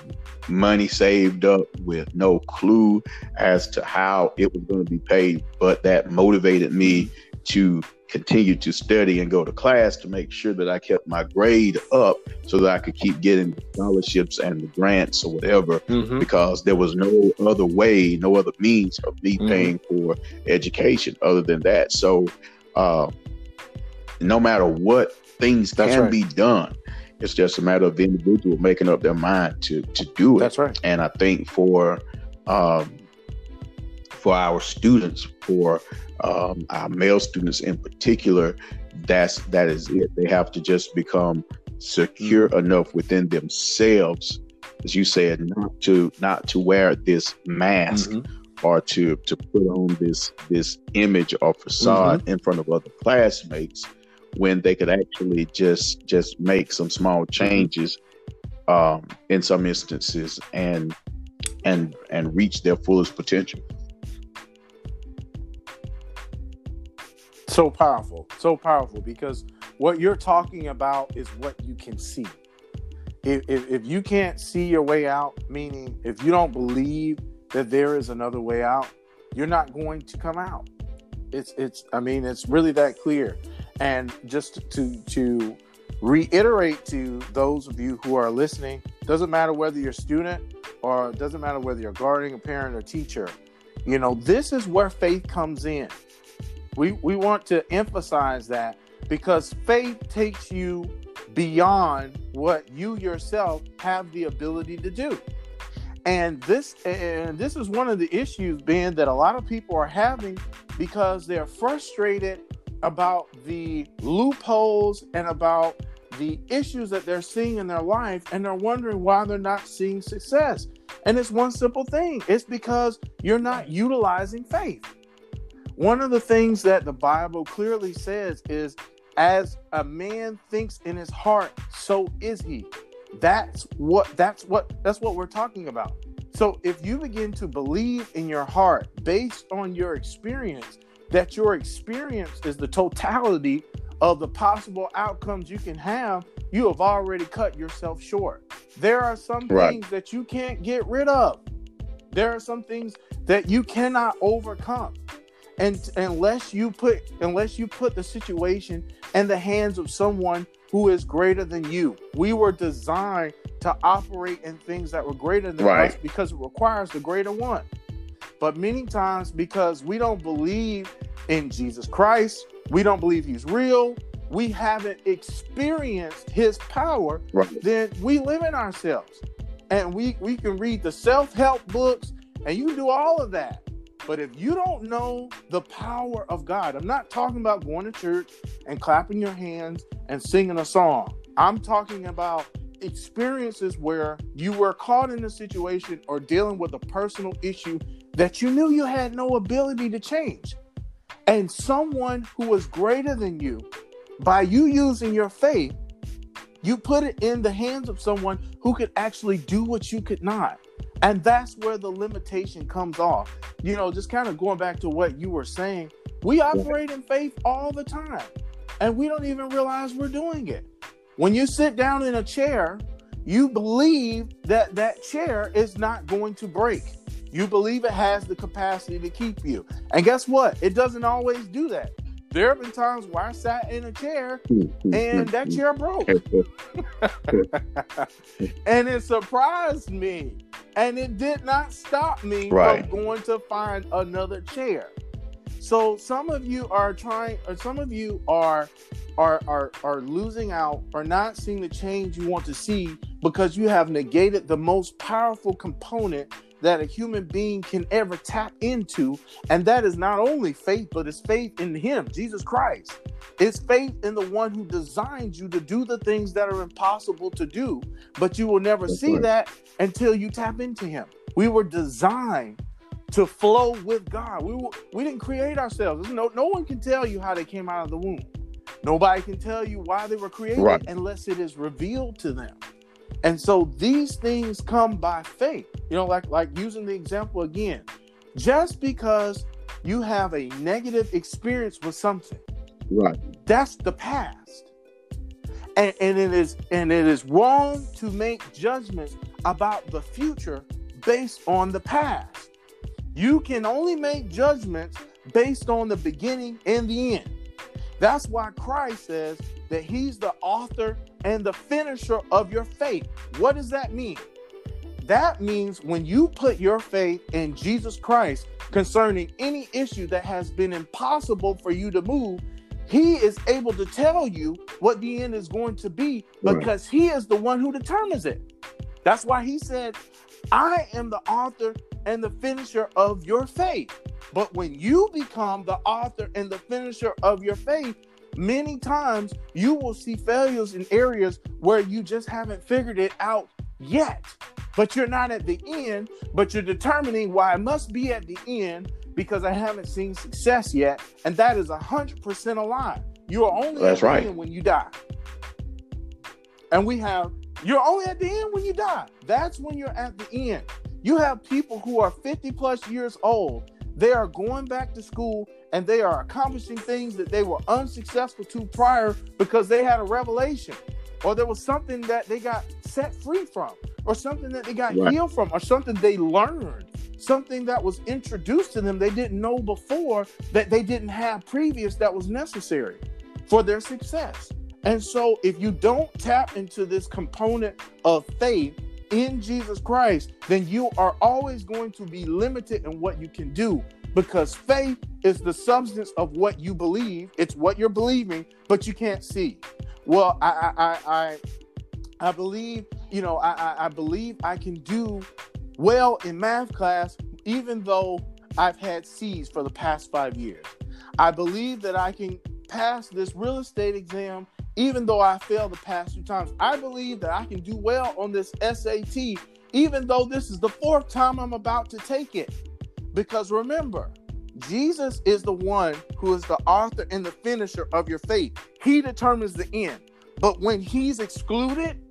money saved up, with no clue as to how it was going to be paid, but that motivated me to continue to study and go to class to make sure that I kept my grade up so that I could keep getting scholarships and the grants or whatever Mhm. because there was no other way, no other means of me Mhm. paying for education other than that. So, uh, no matter what things That's can right. be done, it's just a matter of the individual making up their mind to to do it. That's right. And I think for um, for our students, for um, our male students in particular, that's that is it. They have to just become secure Mm-hmm. enough within themselves, as you said, not to not to wear this mask Mhm. or to to put on this this image or facade Mm-hmm. in front of other classmates when they could actually just just make some small changes um, in some instances and and and reach their fullest potential. So powerful so powerful because what you're talking about is what you can see. If, if, if you can't see your way out meaning if you don't believe that there is another way out you're not going to come out. It's it's i mean it's really that clear. And just to to reiterate to those of you who are listening doesn't matter whether you're a student or doesn't matter whether you're a guardian a parent or teacher you know this is where faith comes in we we want to emphasize that because faith takes you beyond what you yourself have the ability to do. And this and this is one of the issues being that a lot of people are having because they're frustrated about the loopholes and about the issues that they're seeing in their life and they're wondering why they're not seeing success. And it's one simple thing. It's because you're not utilizing faith one of the things that the Bible clearly says is as a man thinks in his heart, so is he. That's what that's what that's what we're talking about. So if you begin to believe in your heart based on your experience, that your experience is the totality of the possible outcomes you can have, you have already cut yourself short. There are some Right. things that you can't get rid of. There are some things that you cannot overcome. And unless you put unless you put the situation in the hands of someone who is greater than you. We were designed to operate in things that were greater than Right. us because it requires the greater one. But many times, because we don't believe in Jesus Christ, we don't believe he's real, we haven't experienced his power, Right. then we limit ourselves. And we, we can read the self help books and you can do all of that. But if you don't know the power of God, I'm not talking about going to church and clapping your hands and singing a song. I'm talking about experiences where you were caught in a situation or dealing with a personal issue that you knew you had no ability to change. And someone who was greater than you, by you using your faith, you put it in the hands of someone who could actually do what you could not. And that's where the limitation comes off. You know, just kind of going back to what you were saying, we operate in faith all the time, and we don't even realize we're doing it. When you sit down in a chair, you believe that that chair is not going to break. You believe it has the capacity to keep you. And guess what? It doesn't always do that. There have been times where I sat in a chair and that chair broke. and it surprised me. And it did not stop me Right. from going to find another chair. So some of you are trying or some of you are are are are losing out or not seeing the change you want to see because you have negated the most powerful component that a human being can ever tap into and that is not only faith but it's faith in him Jesus Christ it's faith in the one who designed you to do the things that are impossible to do but you will never That's see right. that until you tap into him we were designed to flow with God. We were, we didn't create ourselves. No, no one can tell you how they came out of the womb. Nobody can tell you why they were created Right. unless it is revealed to them. And so these things come by faith. You know, like like using the example again. Just because you have a negative experience with something, Right. that's the past. And, and it is and it is wrong to make judgments about the future based on the past. You can only make judgments based on the beginning and the end. That's why Christ says that he's the author and the finisher of your faith. What does that mean? That means when you put your faith in Jesus Christ concerning any issue that has been impossible for you to move, he is able to tell you what the end is going to be Right. because he is the one who determines it. That's why he said, I am the author and the finisher of your faith. But when you become the author and the finisher of your faith, many times you will see failures in areas where you just haven't figured it out yet. But you're not at the end, but you're determining why I must be at the end because I haven't seen success yet. And that is 100% a lie. You are only That's at the right. end when you die. And we have, you're only at the end when you die. That's when you're at the end. You have people who are 50 plus years old. They are going back to school and they are accomplishing things that they were unsuccessful to prior because they had a revelation or there was something that they got set free from or something that they got Right. healed from or something they learned something that was introduced to them they didn't know before that they didn't have previous that was necessary for their success and so if you don't tap into this component of faith in Jesus Christ, then you are always going to be limited in what you can do because faith is the substance of what you believe. It's what you're believing, but you can't see. Well, I I I I, believe, you know, I, I I believe I can do well in math class, even though I've had C's for the past five years. I believe that I can pass this real estate exam even though I failed the past two times. I believe that I can do well on this SAT, even though this is the fourth time I'm about to take it. Because remember, Jesus is the one who is the author and the finisher of your faith. He determines the end. But when he's excluded,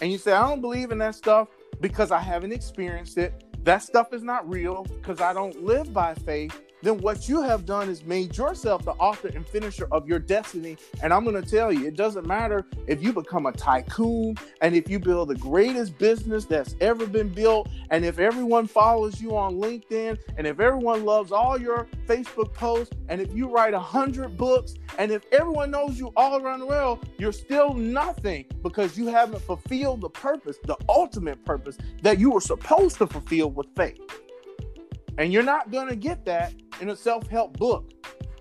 and you say, I don't believe in that stuff because I haven't experienced it, that stuff is not real because I don't live by faith, then what you have done is made yourself the author and finisher of your destiny. And I'm going to tell you, it doesn't matter if you become a tycoon and if you build the greatest business that's ever been built, and if everyone follows you on LinkedIn, and if everyone loves all your Facebook posts, and if you write a hundred books, and if everyone knows you all around the world, you're still nothing because you haven't fulfilled the purpose, the ultimate purpose that you were supposed to fulfill with faith. And you're not going to get that in a self help book.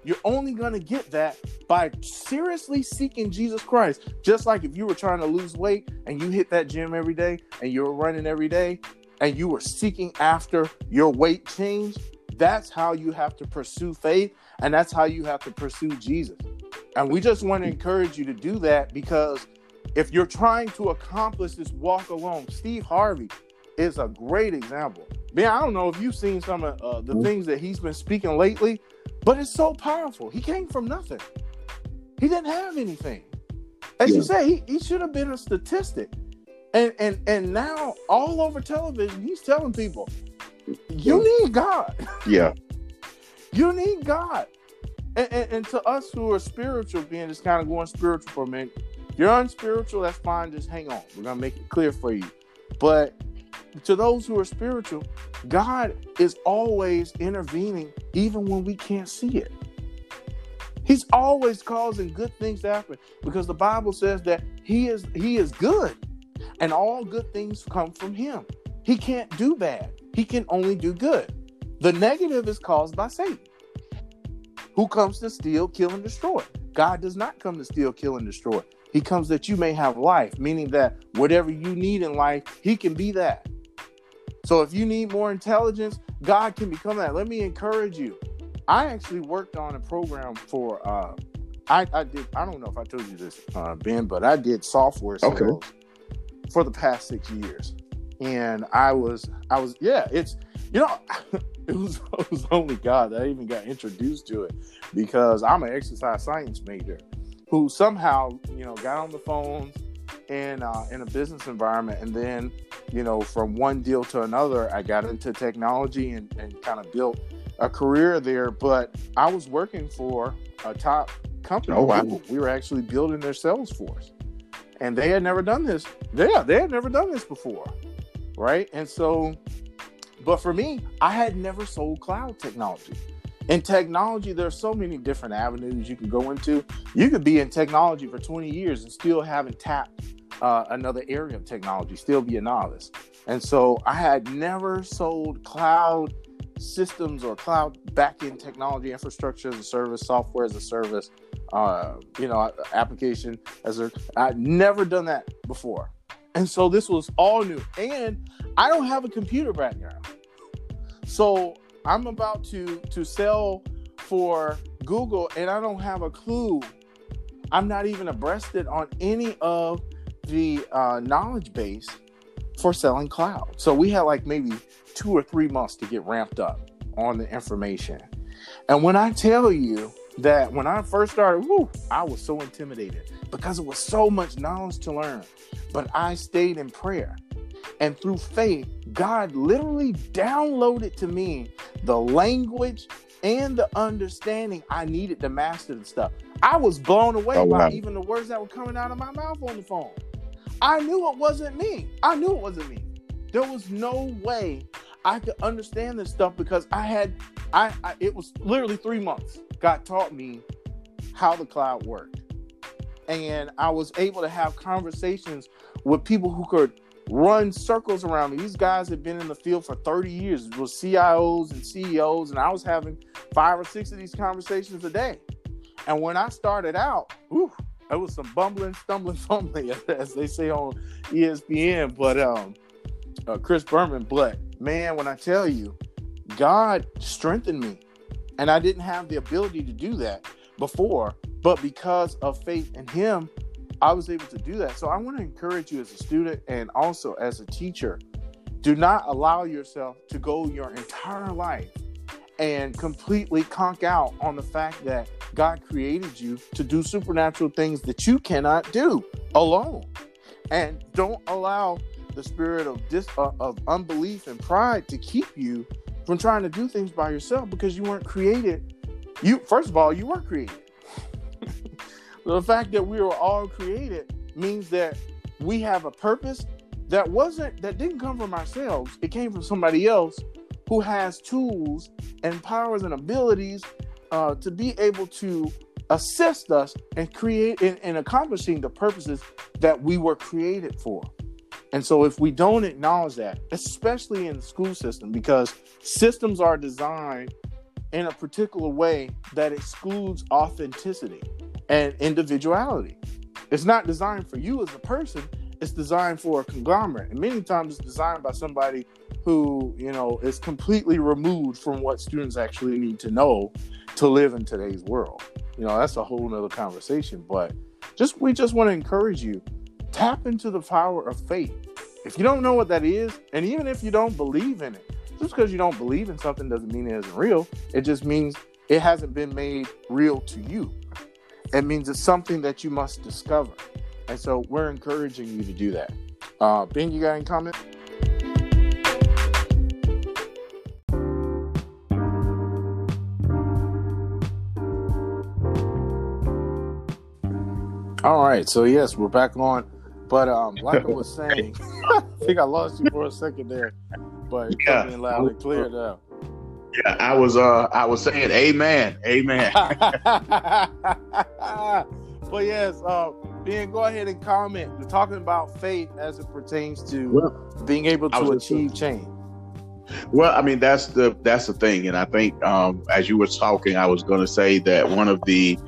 You're only going to get that by seriously seeking Jesus Christ. Just like if you were trying to lose weight and you hit that gym every day and you were running every day and you were seeking after your weight change, that's how you have to pursue faith and that's how you have to pursue Jesus. And we just want to encourage you to do that because if you're trying to accomplish this walk alone, Steve Harvey is a great example. Man, I don't know if you've seen some of uh, the things that he's been speaking lately, but it's so powerful. He came from nothing. He didn't have anything. As yeah. you say, he, he should have been a statistic. And and and now all over television, he's telling people, you need God. Yeah. you need God. And, and, and, to us who are spiritual, being just kind of going spiritual for a minute, you're unspiritual, that's fine. Just hang on. We're gonna make it clear for you. But to those who are spiritual, God is always intervening, even when we can't see it. He's always causing good things to happen because the Bible says that He is He is good, and all good things come from Him. He can't do bad. He can only do good. The negative is caused by Satan, who comes to steal, kill, and destroy. God does not come to steal, kill, and destroy. He comes that you may have life, meaning that whatever you need in life, He can be that. So if you need more intelligence, God can become that. Let me encourage you. I actually worked on a program for uh I, I did I don't know if I told you this, uh, Ben, but I did software sales okay. for the past six years. And I was I was yeah, it's you know it was it was only God that I even got introduced to it because I'm an exercise science major who somehow, you know, got on the phones in uh, in a business environment, and then you know from one deal to another, I got into technology and, and kind of built a career there. But I was working for a top company. Oh, wow. We were actually building their sales force, and they had never done this. Yeah, they had never done this before, right? And so, but for me, I had never sold cloud technology in technology there's so many different avenues you can go into. You could be in technology for 20 years and still haven't tapped uh, another area of technology still be a novice. And so i had never sold cloud systems or cloud backend technology infrastructure as a service software as a service uh, you know application as a i'd never done that before. And so this was all new. And i don't have a computer background. So I'm about to to sell for Google and I don't have a clue. I'm not even abreasted on any of the uh, knowledge base for selling cloud. So we had like maybe two or three months to get ramped up on the information. And when I tell you that when I first started, whoo, I was so intimidated because it was so much knowledge to learn. But I stayed in prayer. And through faith, God literally downloaded to me the language and the understanding I needed to master the stuff. I was blown away oh, wow. by even the words that were coming out of my mouth on the phone. I knew it wasn't me. I knew it wasn't me. There was no way I could understand this stuff because I had I, I it was literally 3 months. God taught me how the cloud worked. And I was able to have conversations with people who could run circles around me. These guys have been in the field for 30 years with CIOs and CEOs, and I was having five or six of these conversations a day. And when I started out, whew, it was some bumbling, stumbling, fumbling, as they say on ESPN. But um, uh, Chris Berman, but man, when I tell you, God strengthened me, and I didn't have the ability to do that before. But because of faith in Him, I was able to do that. So I want to encourage you as a student and also as a teacher do not allow yourself to go your entire life and completely conk out on the fact that God created you to do supernatural things that you cannot do alone. And don't allow the spirit of dis, uh, of unbelief and pride to keep you from trying to do things by yourself because you weren't created. You first of all, you were created. The fact that we were all created means that we have a purpose that wasn't that didn't come from ourselves. It came from somebody else who has tools and powers and abilities uh, to be able to assist us and create in, in accomplishing the purposes that we were created for. And so, if we don't acknowledge that, especially in the school system, because systems are designed in a particular way that excludes authenticity and individuality. It's not designed for you as a person, it's designed for a conglomerate. And many times it's designed by somebody who, you know, is completely removed from what students actually need to know to live in today's world. You know, that's a whole nother conversation. But just we just want to encourage you, tap into the power of faith. If you don't know what that is, and even if you don't believe in it, just because you don't believe in something doesn't mean it isn't real. It just means it hasn't been made real to you. It means it's something that you must discover. And so we're encouraging you to do that. Uh, ben, you got any comment? All right, so yes, we're back on. But um, like I was saying, I think I lost you for a second there, but it's yeah. coming loud and clear now. Yeah, I was uh I was saying amen. Amen. but yes, uh Ben, go ahead and comment. We're talking about faith as it pertains to well, being able to achieve change. Well, I mean that's the that's the thing, and I think um, as you were talking, I was going to say that one of the,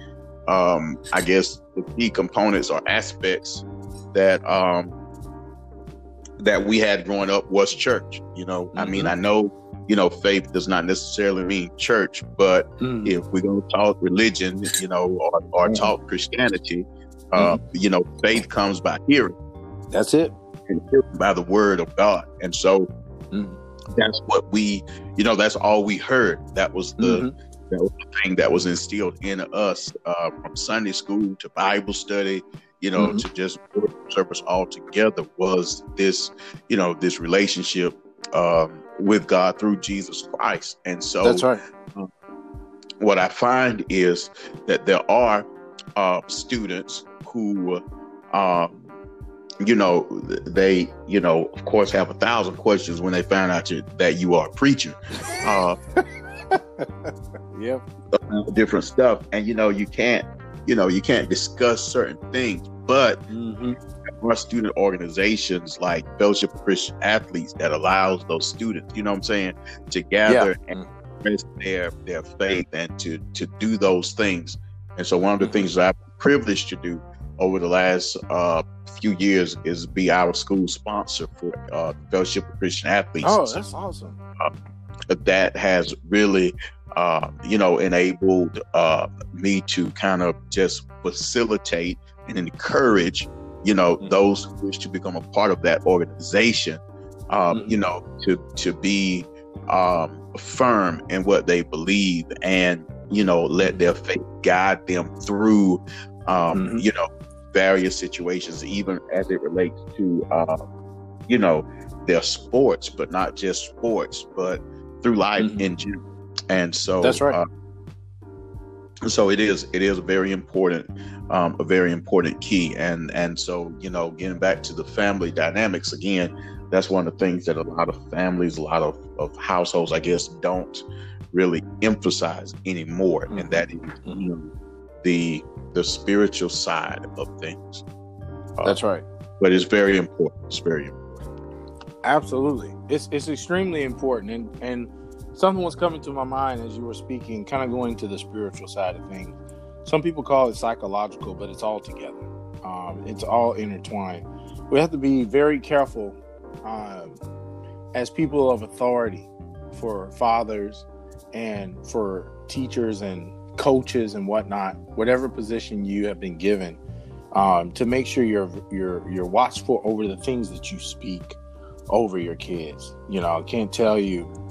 um, I guess, the key components or aspects that um, that we had growing up was church. You know, mm-hmm. I mean. I know you know, faith does not necessarily mean church, but mm. if we're going to talk religion, you know, or, or mm. talk Christianity, uh, mm-hmm. You know, faith comes by hearing. That's it. And by the word of God. And so mm-hmm. that's what we, you know, that's all we heard. That was the mm-hmm. that was the thing that was instilled in us uh, from Sunday school to Bible study. You know, mm-hmm. to just service all together was this, you know, this relationship um, with God through Jesus Christ. And so that's right. Uh, what I find is that there are uh, students who, um, you know, they, you know, of course, have a thousand questions when they find out you, that you are a preacher. Uh, yeah, different stuff, and you know, you can't, you know, you can't discuss certain things, but. Mm-hmm. Our student organizations like Fellowship of Christian Athletes that allows those students, you know what I'm saying, to gather yeah. and express their their faith and to to do those things. And so one of the mm-hmm. things that I've been privileged to do over the last uh, few years is be our school sponsor for uh, Fellowship of Christian Athletes. Oh, that's awesome. Uh, that has really, uh, you know, enabled uh, me to kind of just facilitate and encourage, you know, mm-hmm. those who wish to become a part of that organization. Um, mm-hmm. You know, to to be um, firm in what they believe and you know let mm-hmm. their faith guide them through um, mm-hmm. you know various situations, even as it relates to, uh, you know, their sports, but not just sports, but through life mm-hmm. in general. And so that's right. Uh, so it is. It is a very important, um, a very important key. And and so you know, getting back to the family dynamics again, that's one of the things that a lot of families, a lot of, of households, I guess, don't really emphasize anymore, mm-hmm. and that is mm-hmm. the the spiritual side of things. Uh, That's right. But it's very important. It's very important. Absolutely. It's it's extremely important and and something was coming to my mind as you were speaking, kind of going to the spiritual side of things. Some people call it psychological, but it's all together. Um, it's all intertwined. We have to be very careful um, as people of authority for fathers and for teachers and coaches and whatnot, whatever position you have been given, um, to make sure you're you're you're watchful over the things that you speak over your kids. You know, I can't tell you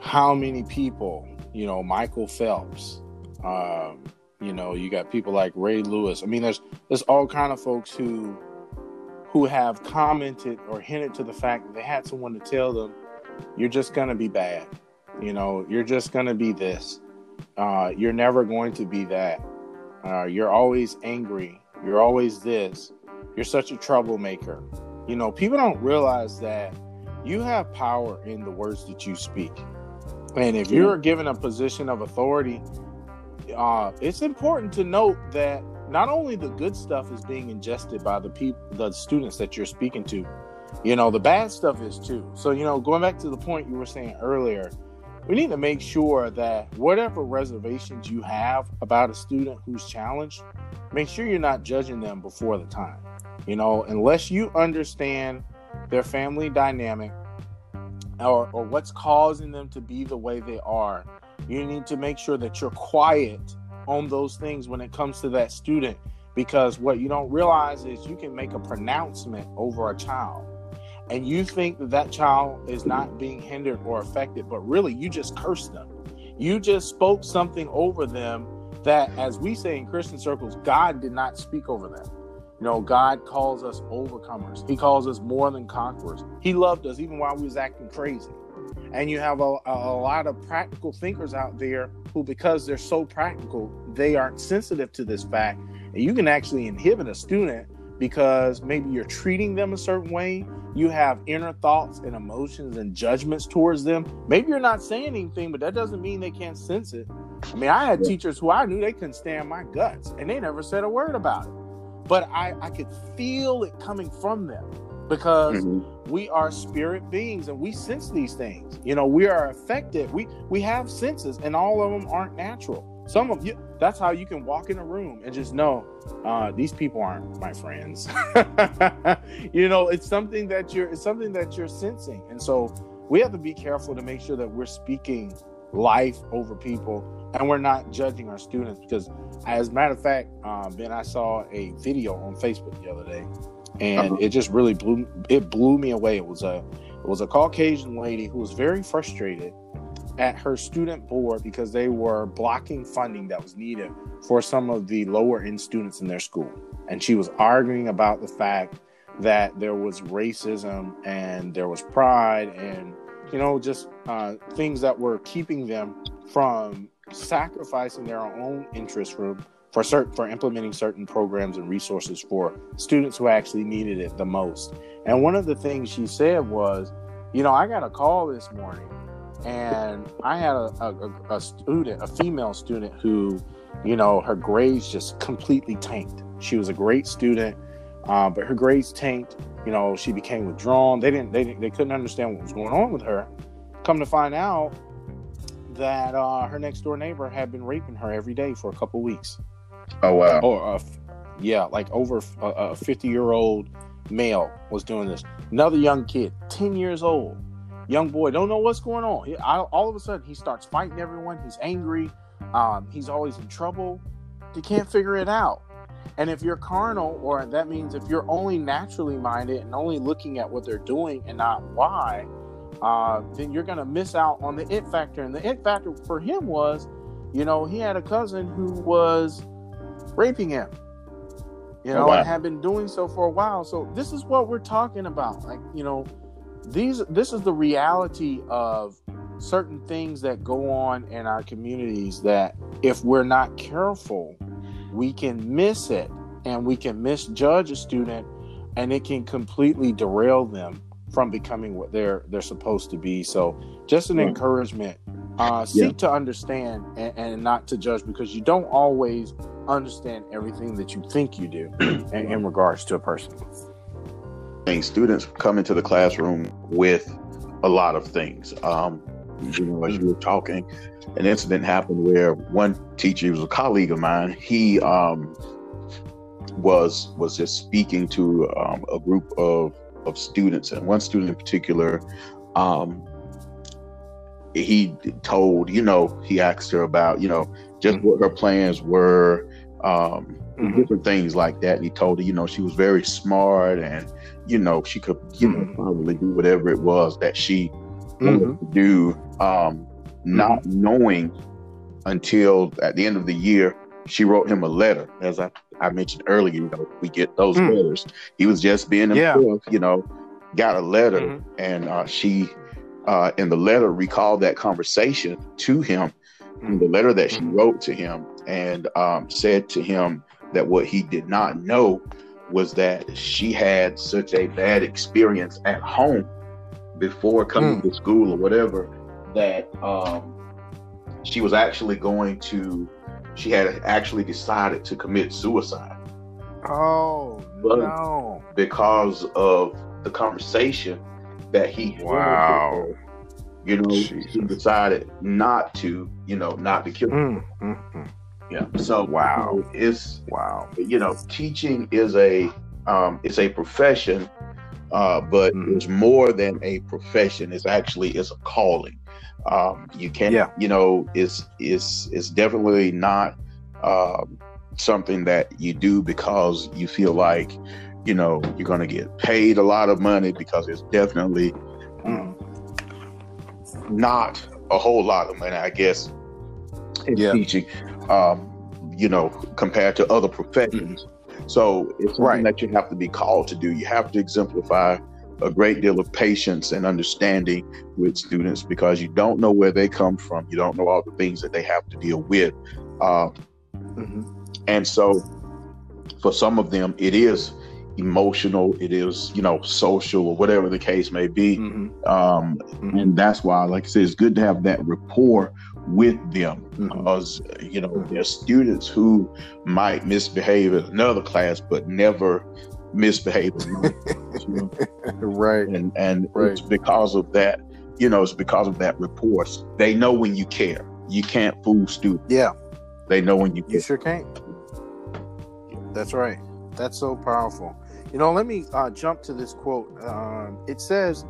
how many people, you know, Michael Phelps, um, you know, you got people like Ray Lewis. I mean, there's there's all kind of folks who who have commented or hinted to the fact that they had someone to tell them, you're just gonna be bad You know, you're just to be this. Uh, you're never going to be that. Uh, you're always angry. You're always this. You're such a troublemaker. You know, people don't realize that you have power in the words that you speak. And if you're given a position of authority, uh, it's important to note that not only the good stuff is being ingested by the people, the students that you're speaking to, you know, the bad stuff is too. So, you know, going back to the point you were saying earlier, we need to make sure that whatever reservations you have about a student who's challenged, make sure you're not judging them before the time. You know, unless you understand their family dynamic or, or what's causing them to be the way they are, you need to make sure that you're quiet on those things when it comes to that student because what you don't realize is you can make a pronouncement over a child and you think that that child is not being hindered or affected but really you just cursed them. You just spoke something over them that as we say in christian circles god did not speak over them you know god calls us overcomers. He calls us more than conquerors. He loved us even while we was acting crazy. And you have a, a lot of practical thinkers out there who because they're so practical they aren't sensitive to this fact. And you can actually inhibit a student because maybe you're treating them a certain way. You have inner thoughts and emotions and judgments towards them. Maybe you're not saying anything but that doesn't mean they can't sense it. I mean i had teachers who i knew they couldn't stand my guts and they never said a word about it but i i could feel it coming from them because mm-hmm. we are spirit beings and we sense these things. You know, we are affected. We we have senses, and all of them aren't natural. Some of you, that's how you can walk in a room and just know uh, these people aren't my friends. you know, it's something that you're it's something that you're sensing, and so we have to be careful to make sure that we're speaking life over people and we're not judging our students because as a matter of fact uh, ben i saw a video on facebook the other day and uh-huh. it just really blew it blew me away. It was a it was a Caucasian lady who was very frustrated at her student board because they were blocking funding that was needed for some of the lower end students in their school. And she was arguing about the fact that there was racism and there was pride and you know just uh, things that were keeping them from sacrificing their own interest for for certain for implementing certain programs and resources for students who actually needed it the most. And one of the things she said was, you know, I got a call this morning, and I had a, a, a student, a female student, who, you know, her grades just completely tanked. She was a great student, uh, but her grades tanked. You know, she became withdrawn. They didn't, they didn't, they couldn't understand what was going on with her. Come to find out that uh, her next door neighbor had been raping her every day for a couple weeks. Oh wow! Or uh, yeah, like over a fifty-year-old male was doing this. Another young kid, ten years old, young boy, don't know what's going on. He, I, all of a sudden, he starts fighting everyone. He's angry. Um, he's always in trouble. He can't figure it out. And if you're carnal, or that means if you're only naturally minded and only looking at what they're doing and not why, uh, then you're going to miss out on the it factor. And the it factor for him was, you know, he had a cousin who was raping him. You oh, know, oh, wow. and have been doing so for a while. So this is what we're talking about. Like, you know, these this is the reality of certain things that go on in our communities that if we're not careful, we can miss it and we can misjudge a student and it can completely derail them from becoming what they're they're supposed to be. So just an encouragement. Uh, seek yeah. to understand and, and, not to judge because you don't always understand everything that you think you do in, in regards to a person. And students come into the classroom with a lot of things. Um, you know, as you were talking, an incident happened where one teacher, he was a colleague of mine, he um, was was just speaking to um, a group of of students, and one student in particular, um, he told, you know, he asked her about, you know, just mm-hmm. what her plans were, um, mm-hmm. different things like that. And he told her, you know, she was very smart and, you know, she could, you know, mm-hmm. probably do whatever it was that she wanted mm-hmm. to do, um, not mm-hmm. knowing until at the end of the year, she wrote him a letter. As I, I mentioned earlier, you know, we get those mm. letters. He was just being himself, yeah. you know, got a letter mm-hmm. and uh, she uh, in the letter recalled that conversation to him, in the letter that she wrote to him, and um, said to him that what he did not know was that she had such a bad experience at home before coming Mm. to school or whatever that um, she was actually going to she had actually decided to commit suicide Oh But- no! because of the conversation that he Wow. her. you know she Jesus. decided not to you know not to kill Mm, mm, mm. yeah so Wow. it's Wow. you know, teaching is a um, it's a profession, uh, but Mhm. it's more than a profession. It's actually it's a calling. Um, you can't, Yeah. you know, it's it's it's definitely not um, something that you do because you feel like you know you're going to get paid a lot of money because it's definitely Mm. not a whole lot of money, I guess, in Yeah. teaching, um, you know, compared to other professions. So it's something Right. that you have to be called to do. You have to exemplify a great deal of patience and understanding with students because you don't know where they come from. You don't know all the things that they have to deal with. Uh, Mhm. and so for some of them, it is emotional, it is, you know, social or whatever the case may be. Mhm. Um, Mhm. and that's why, like I said, it's good to have that rapport with them Mhm. because you know there's students who might misbehave in another class but never misbehave in another class, you know? Right. and and Right. it's because of that you know it's because of that rapport they know when you care you can't fool students Yeah. they know when you You sure can't. That's right. That's so powerful. You know, let me uh, jump to this quote. Um, it says,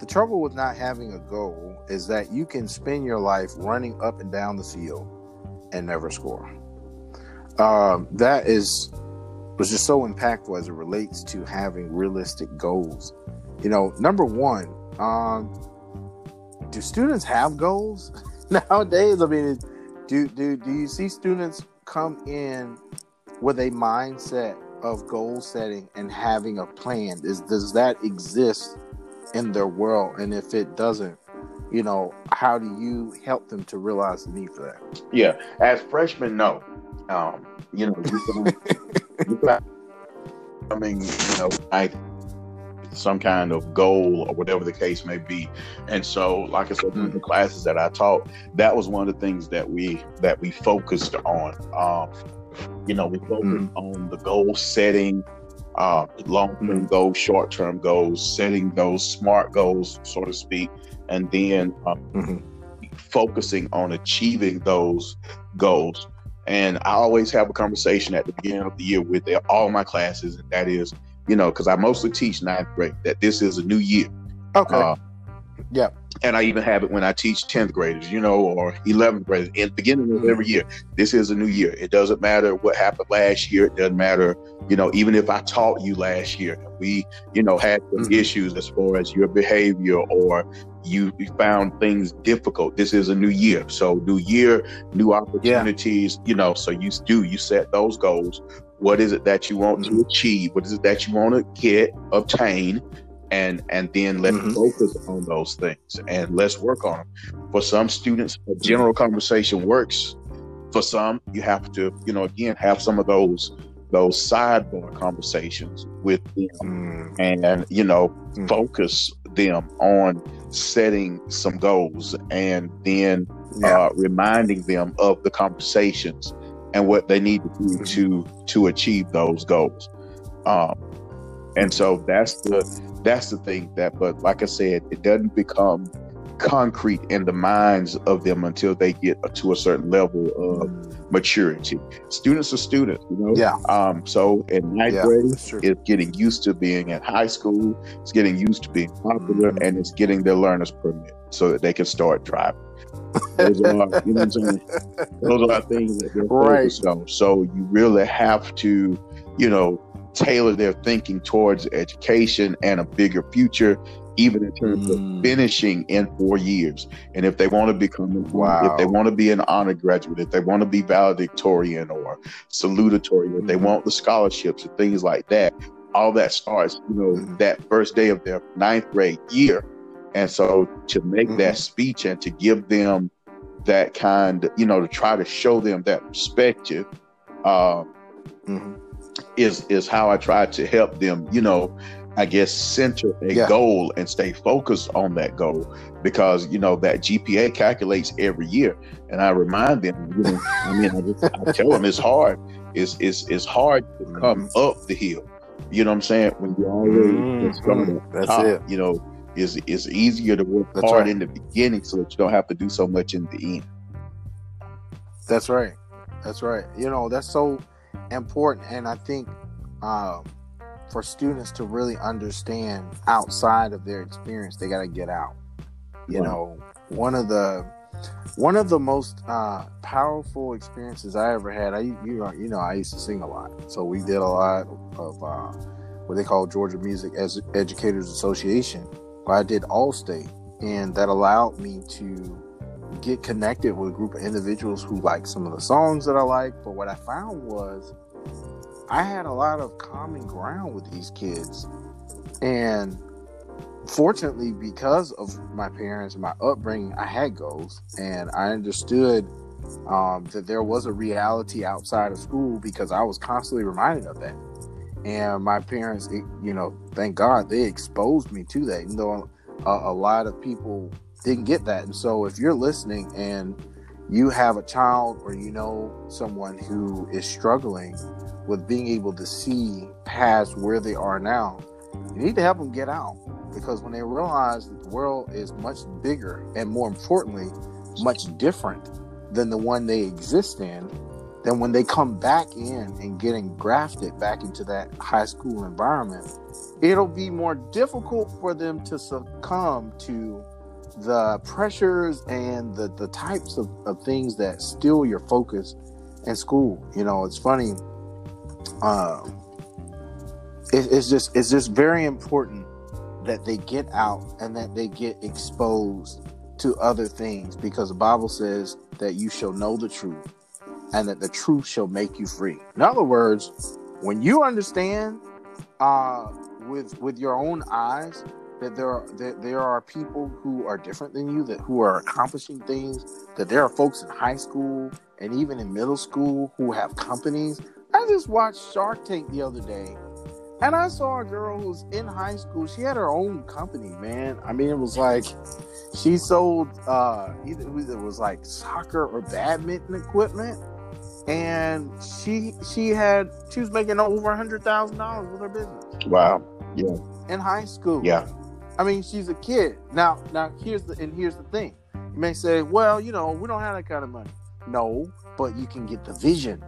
The trouble with not having a goal is that you can spend your life running up and down the field and never score. Um, that is was just so impactful as it relates to having realistic goals. You know, number one, um, do students have goals nowadays? I mean, do do do you see students come in with a mindset of goal setting and having a plan? Is does that exist in their world? And if it doesn't, you know, how do you help them to realize the need for that? yeah as freshmen no um you know you can, you can i mean you know i some kind of goal or whatever the case may be and so like i said in the classes that i taught that was one of the things that we that we focused on um you know we focused Mhm. on the goal setting uh long-term goals short-term goals setting those smart goals so to speak and then um, Mhm. focusing on achieving those goals. And I always have a conversation at the beginning of the year with all my classes, and that is, you know, because I mostly teach ninth grade, that this is a new year. Okay. Uh, yeah. and I even have it when I teach 10th graders, you know, or 11th graders. In the beginning of every year, this is a new year. It doesn't matter what happened last year. It doesn't matter, you know, even if I taught you last year, we, you know, had some Mhm. issues as far as your behavior or you found things difficult. This is a new year. So new year, new opportunities, you know, so you do, you set those goals. What is it that you want to achieve? What is it that you want to get, obtain? and and then let's Mhm. focus on those things and let's work on them. For some students, a general conversation works. For some, you have to, you know, again, have some of those those sidebar conversations with them Mm, and you know Mm. focus them on setting some goals and then yeah. uh, reminding them of the conversations and what they need to do Mhm. to to achieve those goals. Um, and so that's the that's the thing that, but like I said, it doesn't become concrete in the minds of them until they get to a certain level of maturity. Students are students, you know. Yeah. Um. So in ninth Yeah, grade, it's getting used to being in high school. It's getting used to being popular, Mhm. and it's getting their learner's permit so that they can start driving. Those are, you know? Those are things that they're Right. focused on. So you really have to, you know, tailor their thinking towards education and a bigger future, even in terms Mm. of finishing in four years. And if they want to become, Wow. if they want to be an honor graduate, if they want to be valedictorian or salutatorian, if they Mhm. want the scholarships and things like that, all that starts, you know, Mhm. that first day of their ninth grade year. And so to make that speech and to give them that kind, you know, to try to show them that perspective, uh, is is how I try to help them, you know, I guess center a Yeah. goal and stay focused on that goal because you know that GPA calculates every year, and I remind them, you know, I mean, I, just, I tell them it's hard, it's it's it's hard to come up the hill. You know what I'm saying? When you're already at That's top, it. you know, it's it's easier to work That's hard right. in the beginning so that you don't have to do so much in the end. That's right. That's right. You know, that's so important. And I think um, for students to really understand outside of their experience, they got to get out. You know, one of the one of the most uh, powerful experiences I ever had. I you know you know I used to sing a lot, so we did a lot of uh, what they call Georgia Music as Educators Association. I did Allstate, and that allowed me to get connected with a group of individuals who like some of the songs that I like. But what I found was I had a lot of common ground with these kids. And fortunately, because of my parents and my upbringing, I had goals and I understood um, that there was a reality outside of school because I was constantly reminded of that. And my parents, it- you know, thank God they exposed me to that, even though a, a lot of people didn't get that. And so if you're listening and you have a child or you know someone who is struggling with being able to see past where they are now, you need to help them get out because when they realize that the world is much bigger and more importantly, much different than the one they exist in, then when they come back in and getting grafted back into that high school environment, it'll be more difficult for them to succumb to the pressures and the, the types of, of things that steal your focus in school. You know, it's funny. Um, it, it's just it's just very important that they get out and that they get exposed to other things because the Bible says that you shall know the truth and that the truth shall make you free. In other words, when you understand uh, with with your own eyes that there are that there are people who are different than you that who are accomplishing things that there are folks in high school and even in middle school who have companies i just watched shark tank the other day and i saw a girl who was in high school she had her own company man i mean it was like she sold uh either it was like soccer or badminton equipment and she she had she was making over a hundred thousand dollars with her business Wow. Yeah. in high school. Yeah. I mean, she's a kid. Now, now here's the and here's the thing. You may say, well, you know, we don't have that kind of money. No, but you can get the vision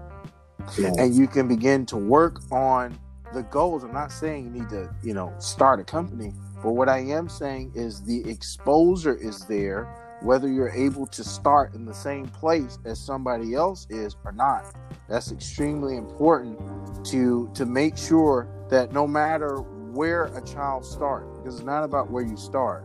Yeah. and you can begin to work on the goals. I'm not saying you need to, you know, start a company, but what I am saying is the exposure is there, whether you're able to start in the same place as somebody else is or not. That's extremely important to to make sure that no matter where a child starts, because it's not about where you start,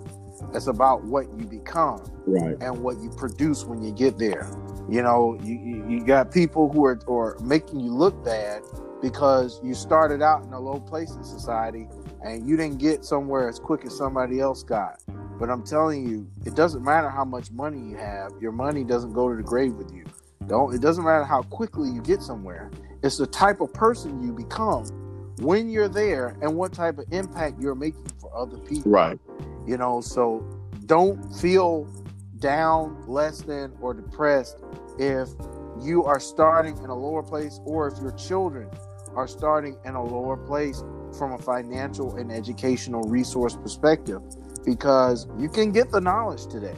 it's about what you become Right. and what you produce when you get there. You know, you, you, got people who are or making you look bad because you started out in a low place in society and you didn't get somewhere as quick as somebody else got. But I'm telling you, it doesn't matter how much money you have. Your money doesn't go to the grave with you. Don't it doesn't matter how quickly you get somewhere. It's the type of person you become when you're there and what type of impact you're making for other people Right. you know so don't feel down less than or depressed if you are starting in a lower place or if your children are starting in a lower place from a financial and educational resource perspective because you can get the knowledge today.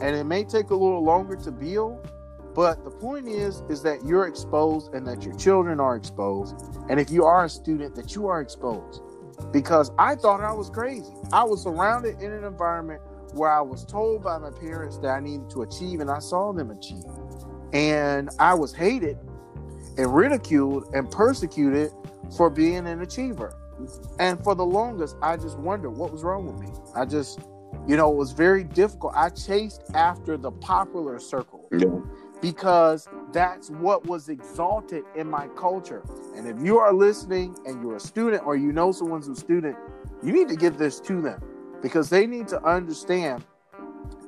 And it may take a little longer to build but the point is is that you're exposed and that your children are exposed. And if you are a student that you are exposed. Because i thought i was crazy. I was surrounded in an environment where i was told by my parents that i needed to achieve and i saw them achieve and i was hated and ridiculed and persecuted for being an achiever and for the longest i just wondered what was wrong with me i just you know it was very difficult i chased after the popular circle Yeah. because that's what was exalted in my culture. And if you are listening and you're a student or you know someone's a student, you need to give this to them. Because they need to understand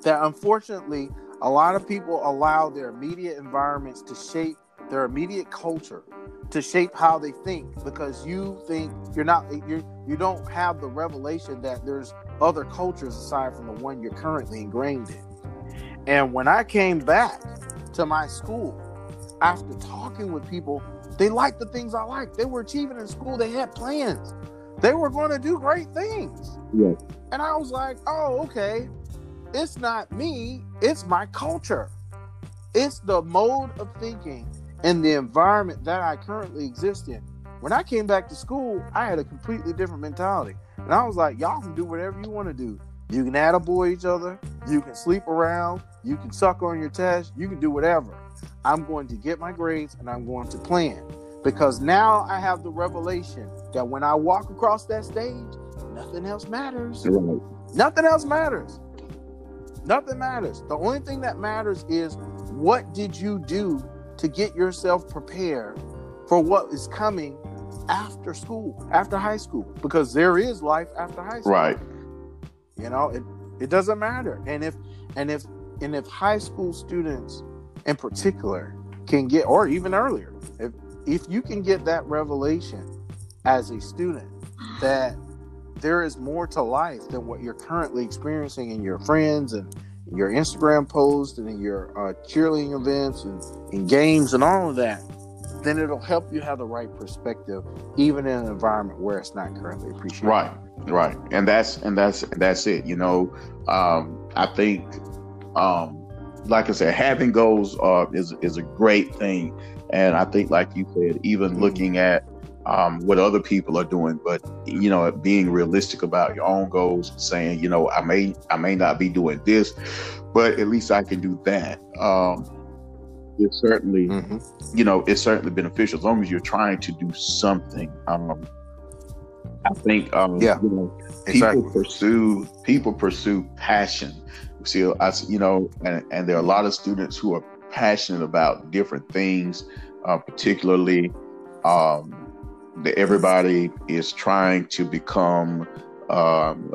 that unfortunately a lot of people allow their immediate environments to shape their immediate culture to shape how they think because you think you're not you you don't have the revelation that there's other cultures aside from the one you're currently ingrained in. And when I came back to my school after talking with people, they liked the things I liked. They were achieving in school. They had plans. They were going to do great things. And I was like, oh, okay. It's not me, it's my culture. It's the mode of thinking and the environment that I currently exist in. When I came back to school, I had a completely different mentality. And I was like, y'all can do whatever you want to do. You can attaboy each other, you can sleep around, you can suck on your test, you can do whatever. I'm going to get my grades and I'm going to plan. Because now I have the revelation that when I walk across that stage, nothing else matters. Right. Nothing else matters. Nothing matters. The only thing that matters is what did you do to get yourself prepared for what is coming after school, after high school, because there is life after high school. Right. You know, it it doesn't matter. And if and if and if high school students in particular can get or even earlier, if if you can get that revelation as a student that there is more to life than what you're currently experiencing in your friends and your Instagram posts and in your uh, cheerleading events and games and all of that, then it'll help you have the right perspective, even in an environment where it's not currently appreciated. Right, right, and that's and that's that's it. You know, um, I think, um, like I said, having goals uh, is is a great thing, and I think, like you said, even mm-hmm. looking at um, what other people are doing, but you know, being realistic about your own goals, saying, you know, I may I may not be doing this, but at least I can do that. Um, it's certainly, mm-hmm. you know, it's certainly beneficial as long as you're trying to do something. Um, I think, um, yeah, you know, people exactly. pursue people pursue passion. See, I, you know, and, and there are a lot of students who are passionate about different things, uh, particularly um, everybody is trying to become um,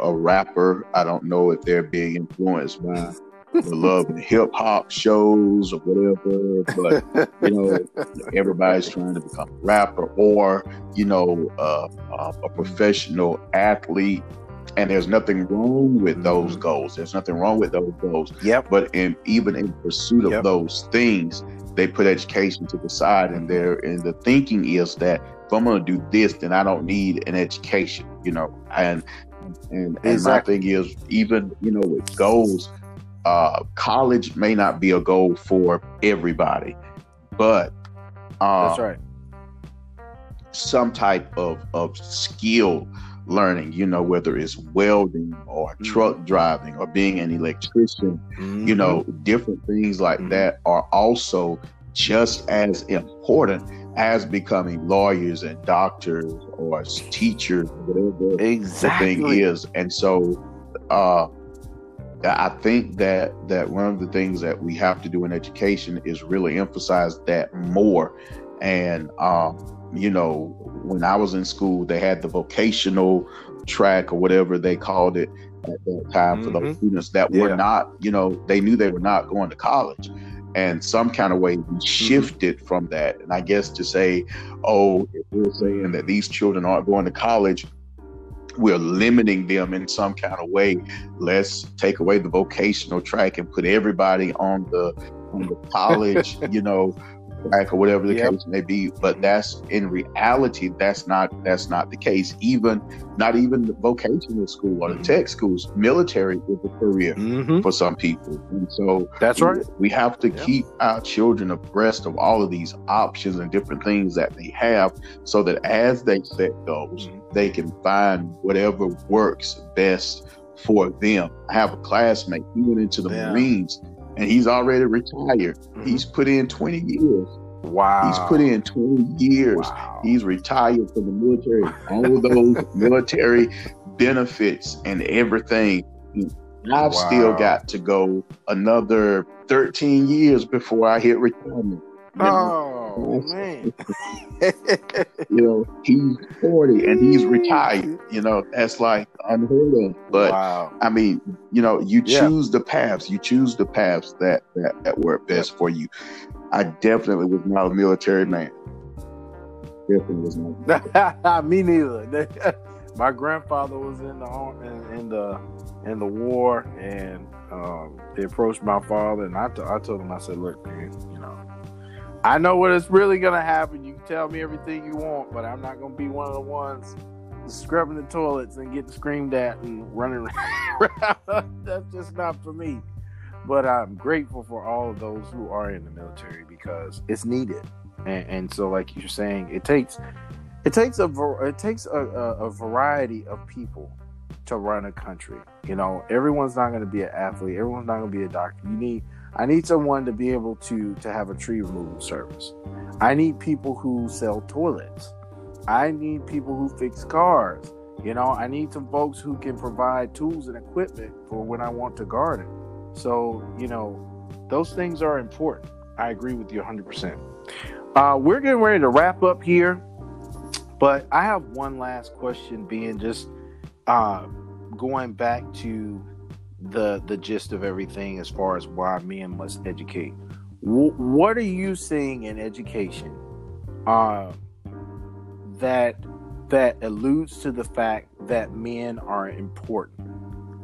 a rapper. I don't know if they're being influenced by the love and hip hop shows or whatever, but you know, everybody's trying to become a rapper or you know, uh, uh, a professional athlete. And there's nothing wrong with those mm-hmm. goals. There's nothing wrong with those goals. Yep. But in even in pursuit of yep. those things, they put education to the side and there and the thinking is that if I'm gonna do this, then I don't need an education, you know. And and, and exactly. my thing is even, you know, with goals, uh, college may not be a goal for everybody, but uh, that's right. Some type of of skill learning, you know, whether it's welding or mm-hmm. truck driving or being an electrician, mm-hmm. you know, different things like mm-hmm. that are also just as important as becoming lawyers and doctors or teachers, whatever exactly. the thing is. And so uh, I think that that one of the things that we have to do in education is really emphasize that more. And um, you know, when I was in school, they had the vocational track or whatever they called it at that time mm-hmm. for those mm-hmm. students that yeah. were not, you know, they knew they were not going to college. And some kind of way we mm-hmm. shifted mm-hmm. from that. And I guess to say, oh, we're saying that these children aren't going to college, we're limiting them in some kind of way. Let's take away the vocational track and put everybody on the on the college, you know, track or whatever the yep. case may be. But that's in reality, that's not that's not the case. Even not even the vocational school or the mm-hmm. tech schools, military is a career mm-hmm. for some people. And so that's right. We have to yep. keep our children abreast of all of these options and different things that they have so that as they set goals, mm-hmm. they can find whatever works best for them. I have a classmate, he went into the yeah. Marines and he's already retired. Mm-hmm. He's put in 20 years. Wow. He's put in 20 years. Wow. He's retired from the military. All of those military benefits and everything. I've wow. still got to go another 13 years before I hit retirement. Know? Oh man. you know, he's 40 and he's retired. You know, that's like unheard of. But wow. I mean, you know, you choose yeah. the paths. You choose the paths that that, that work best for you. I definitely was not a military man. Definitely was not. Me neither. My grandfather was in the in, in the in the war, and um, they approached my father, and I, t- I told him, I said, "Look, man, you know, I know what is really gonna happen. You can tell me everything you want, but I'm not gonna be one of the ones scrubbing the toilets and getting screamed at and running around. That's just not for me. But I'm grateful for all of those who are in the military because it's needed. And, and so, like you're saying, it takes it takes a it takes a, a, a variety of people to run a country. You know, everyone's not going to be an athlete. Everyone's not going to be a doctor. You need I need someone to be able to to have a tree removal service. I need people who sell toilets. I need people who fix cars. You know, I need some folks who can provide tools and equipment for when I want to garden. So, you know, those things are important. I agree with you 100%. Uh, we're getting ready to wrap up here, but I have one last question being just uh, going back to the the gist of everything as far as why men must educate. W- what are you seeing in education uh, that that alludes to the fact that men are important?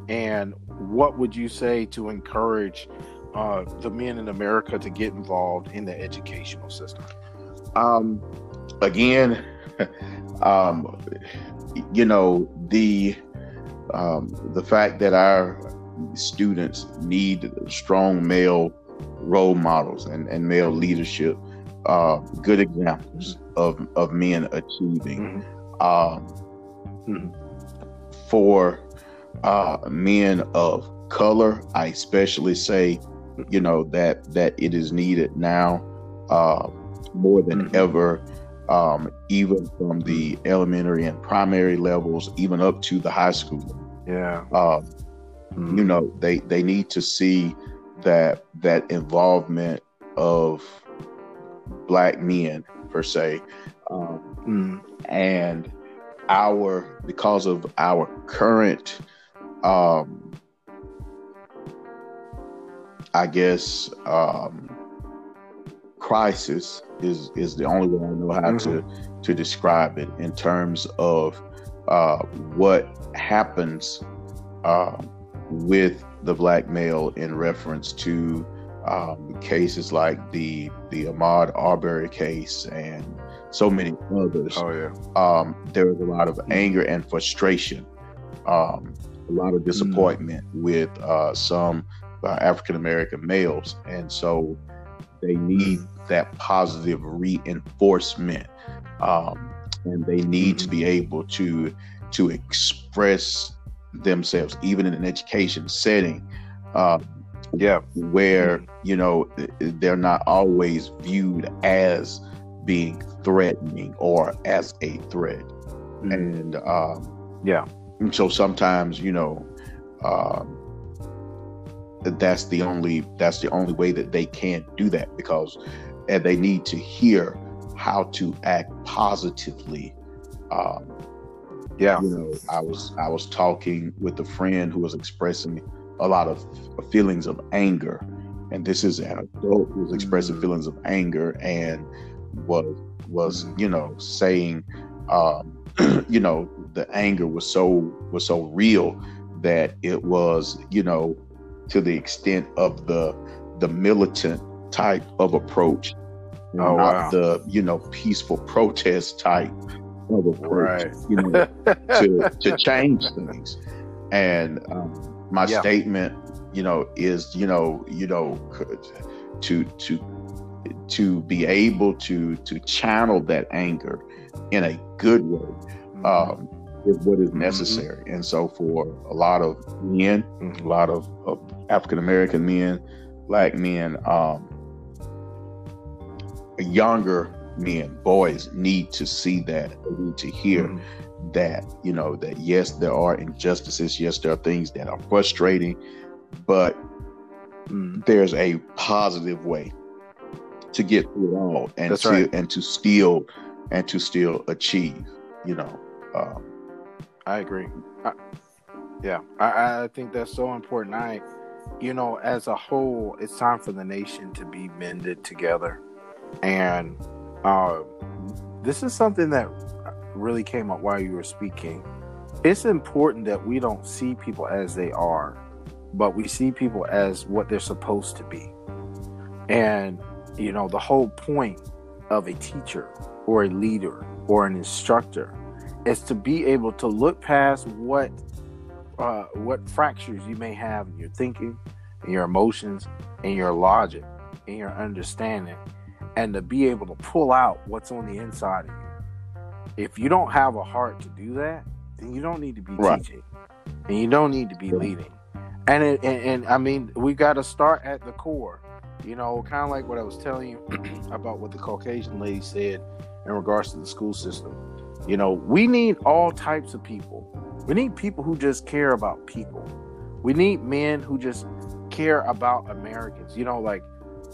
And what would you say to encourage uh, the men in America to get involved in the educational system? Um, again, um, you know the um, the fact that our students need strong male role models and, and male leadership, uh, good examples of, of men achieving. Mm-hmm. Um, mm-hmm. For uh, men of color, I especially say, you know, that that it is needed now uh, more than mm-hmm. ever. Um, even from the elementary and primary levels, even up to the high school. Yeah. Uh, Mm-hmm. You know, they they need to see that that involvement of black men per se, um, mm-hmm. and our because of our current, um, I guess, um, crisis is is the only way I know how mm-hmm. to to describe it in terms of uh, what happens um, with the black male in reference to um, cases like the the Ahmaud Arbery case and so many others. Oh yeah. Um, there was a lot of anger and frustration, um, a lot of disappointment mm. with uh, some uh, African American males, and so they need that positive reinforcement, um, and they need to be mm. able to to express themselves, even in an education setting. Uh, yeah, where mm-hmm. you know they're not always viewed as being threatening or as a threat, mm-hmm. and um, yeah, and so sometimes you know um, that's the only that's the only way that they can do that because and they need to hear how to act positively um, yeah. You know, I was I was talking with a friend who was expressing a lot of feelings of anger, and this is an adult who was expressing mm-hmm. feelings of anger and was was you know saying, um, you know, the anger was so was so real that it was you know to the extent of the the militant type of approach, oh, not wow. the you know peaceful protest type of approach, right. you know, to to change things. And um, my yeah. statement, you know, is you know, you know, to to to be able to to channel that anger in a good way mm-hmm. um, is what is mm-hmm. necessary. Mm-hmm. And so, for a lot of men, mm-hmm. a lot of, of African American men, black men, um, younger men, boys need to see that, they need to hear mm-hmm. that, you know, that yes, there are injustices, yes, there are things that are frustrating, but mm-hmm. there's a positive way to get through it all and That's to right. and to still and to still achieve. You know, um, I agree. I, yeah, I, I think that's so important. I, you know, as a whole, it's time for the nation to be mended together, and uh, this is something that really came up while you were speaking. It's important that we don't see people as they are, but we see people as what they're supposed to be. And, you know, the whole point of a teacher or a leader or an instructor is to be able to look past what uh, what fractures you may have in your thinking, in your emotions, in your logic, in your understanding, and to be able to pull out what's on the inside of you. If you don't have a heart to do that, then you don't need to be Right. teaching, and you don't need to be leading. And it, and, and I mean, we got to start at the core. You know, kind of like what I was telling you about what the Caucasian lady said in regards to the school system. You know, we need all types of people. We need people who just care about people. We need men who just care about Americans. You know, like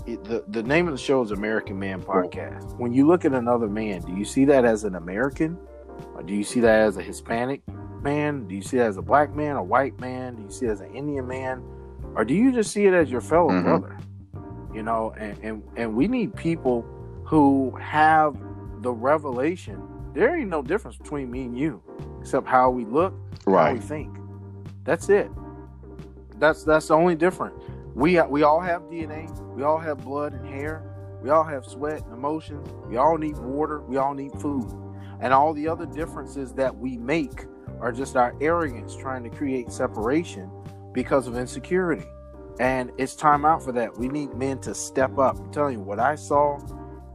the the name of the show is American Man Podcast. When you look at another man, do you see that as an American, or do you see that as a Hispanic man? Do you see that as a black man, a white man? Do you see it as an Indian man, or do you just see it as your fellow Mhm. brother? You know, and, and and we need people who have the revelation. There ain't no difference between me and you, except how we look, how we think. That's it. That's that's the only difference. We we all have DNA. We all have blood and hair. We all have sweat and emotions. We all need water. We all need food. And all the other differences that we make are just our arrogance trying to create separation because of insecurity. And it's time out for that. We need men to step up. I'm telling you, what I saw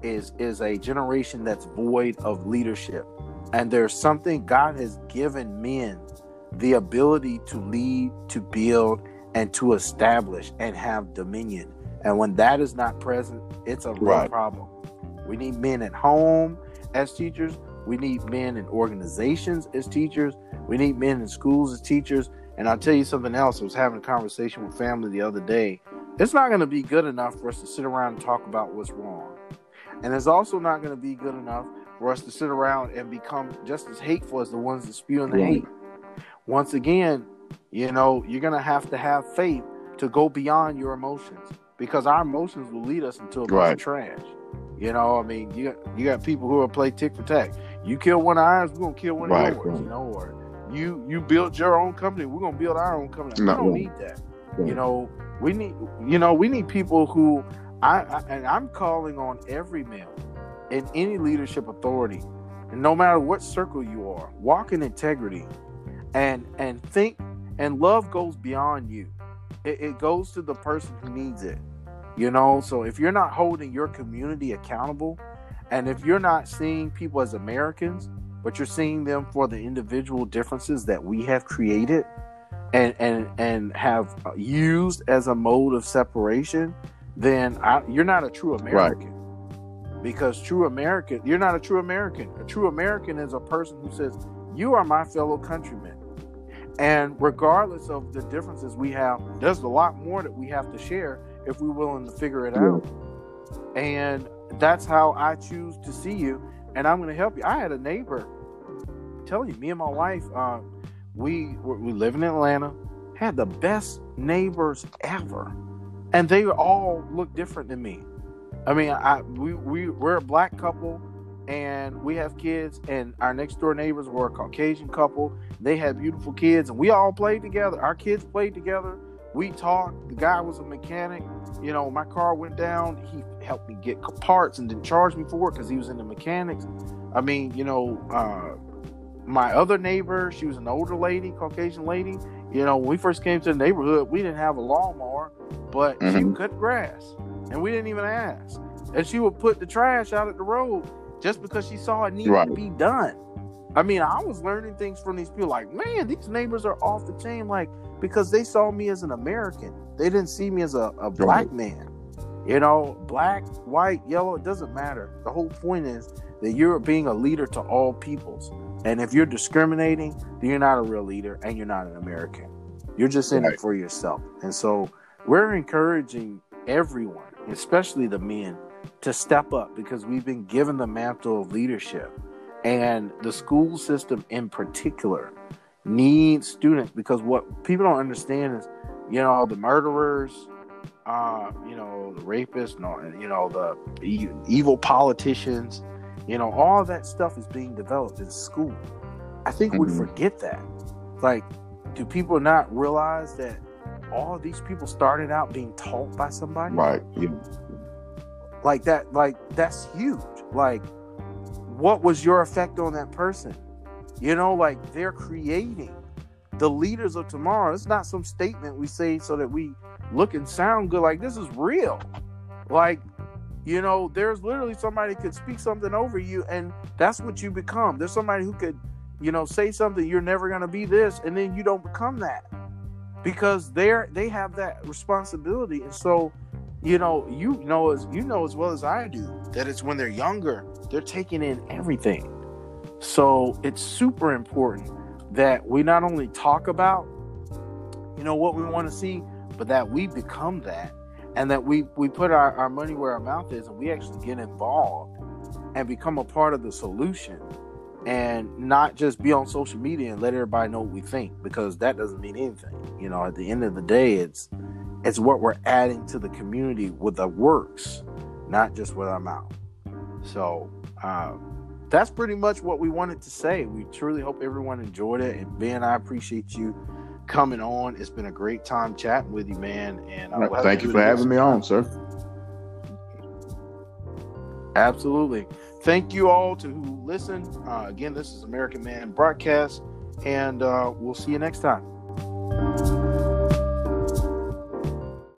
is is a generation that's void of leadership. And there's something God has given men the ability to lead, to build, and to establish and have dominion. And when that is not present, it's a real Right. problem. We need men at home as teachers. We need men in organizations as teachers. We need men in schools as teachers. And I'll tell you something else. I was having a conversation with family the other day. It's not going to be good enough for us to sit around and talk about what's wrong. And it's also not going to be good enough for us to sit around and become just as hateful as the ones that spewing the Right. hate. Once again, you know, you're going to have to have faith to go beyond your emotions because our emotions will lead us into a bunch Right. of trash. You know, I mean, you got, you got people who will play tick for tack. You kill one of ours, we're gonna kill one Right, of yours. You know, or you you build your own company, we're gonna build our own company. No, we don't need that. You know, we need you know we need people who I, I and I'm calling on every male in any leadership authority, and no matter what circle you are, walk in integrity, and and think and love goes beyond you. It, it goes to the person who needs it. You know, so if you're not holding your community accountable, and if you're not seeing people as Americans, but you're seeing them for the individual differences that we have created and and and have uh, used as a mode of separation, then I, you're not a true American. Right. Because true American, you're not a true American. A true American is a person who says, "You are my fellow countrymen." And regardless of the differences we have, there's a lot more that we have to share if we're willing to figure it out. And that's how I choose to see you. And I'm going to help you. I had a neighbor telling you, me and my wife, uh, we we live in Atlanta, had the best neighbors ever, and they all look different than me. I mean, I we we we're a black couple, and we have kids, and our next door neighbors were a Caucasian couple. They had beautiful kids, and we all played together. Our kids played together. We talked. The guy was a mechanic. You know, my car went down. He helped me get parts and didn't charge me for it because he was in the mechanics. I mean, you know, uh, my other neighbor, she was an older lady, Caucasian lady. You know, when we first came to the neighborhood, we didn't have a lawnmower, but she Mhm. would cut grass, and we didn't even ask. And she would put the trash out at the road just because she saw it needed Right. to be done. I mean, I was learning things from these people. Like, man, these neighbors are off the chain. Like, because they saw me as an American, they didn't see me as a, a black man. You know, black, white, yellow, it doesn't matter. The whole point is that you're being a leader to all peoples. And if you're discriminating, then you're not a real leader and you're not an American. You're just in it for yourself. And so we're encouraging everyone, especially the men, to step up because we've been given the mantle of leadership. And the school system in particular needs students because what people don't understand is, you know, the murderers, uh, you know, the rapists, you know, the evil politicians, you know, all that stuff is being developed in school. I think mm-hmm. we forget that. Like, do people not realize that all these people started out being taught by somebody? Right. Yeah. Like that, like that's huge. Like, what was your effect on that person? You know, like they're creating the leaders of tomorrow. It's not some statement we say so that we look and sound good. Like this is real. Like, you know, there's literally somebody could speak something over you, and that's what you become. There's somebody who could, you know, say something you're never gonna be this, and then you don't become that because they're they have that responsibility, and so you know, you know as you know as well as I do that it's when they're younger, they're taking in everything. So it's super important that we not only talk about, you know, what we want to see, but that we become that and that we we put our, our money where our mouth is and we actually get involved and become a part of the solution and not just be on social media and let everybody know what we think because that doesn't mean anything. You know, at the end of the day, it's it's what we're adding to the community with the works, not just with our mouth. So uh, that's pretty much what we wanted to say. We truly hope everyone enjoyed it. And Ben, I appreciate you coming on. It's been a great time chatting with you, man. And uh, thank you for having me on, sir. Absolutely. Thank you all to who listen. Uh, again, this is American Man Broadcast, and uh, we'll see you next time.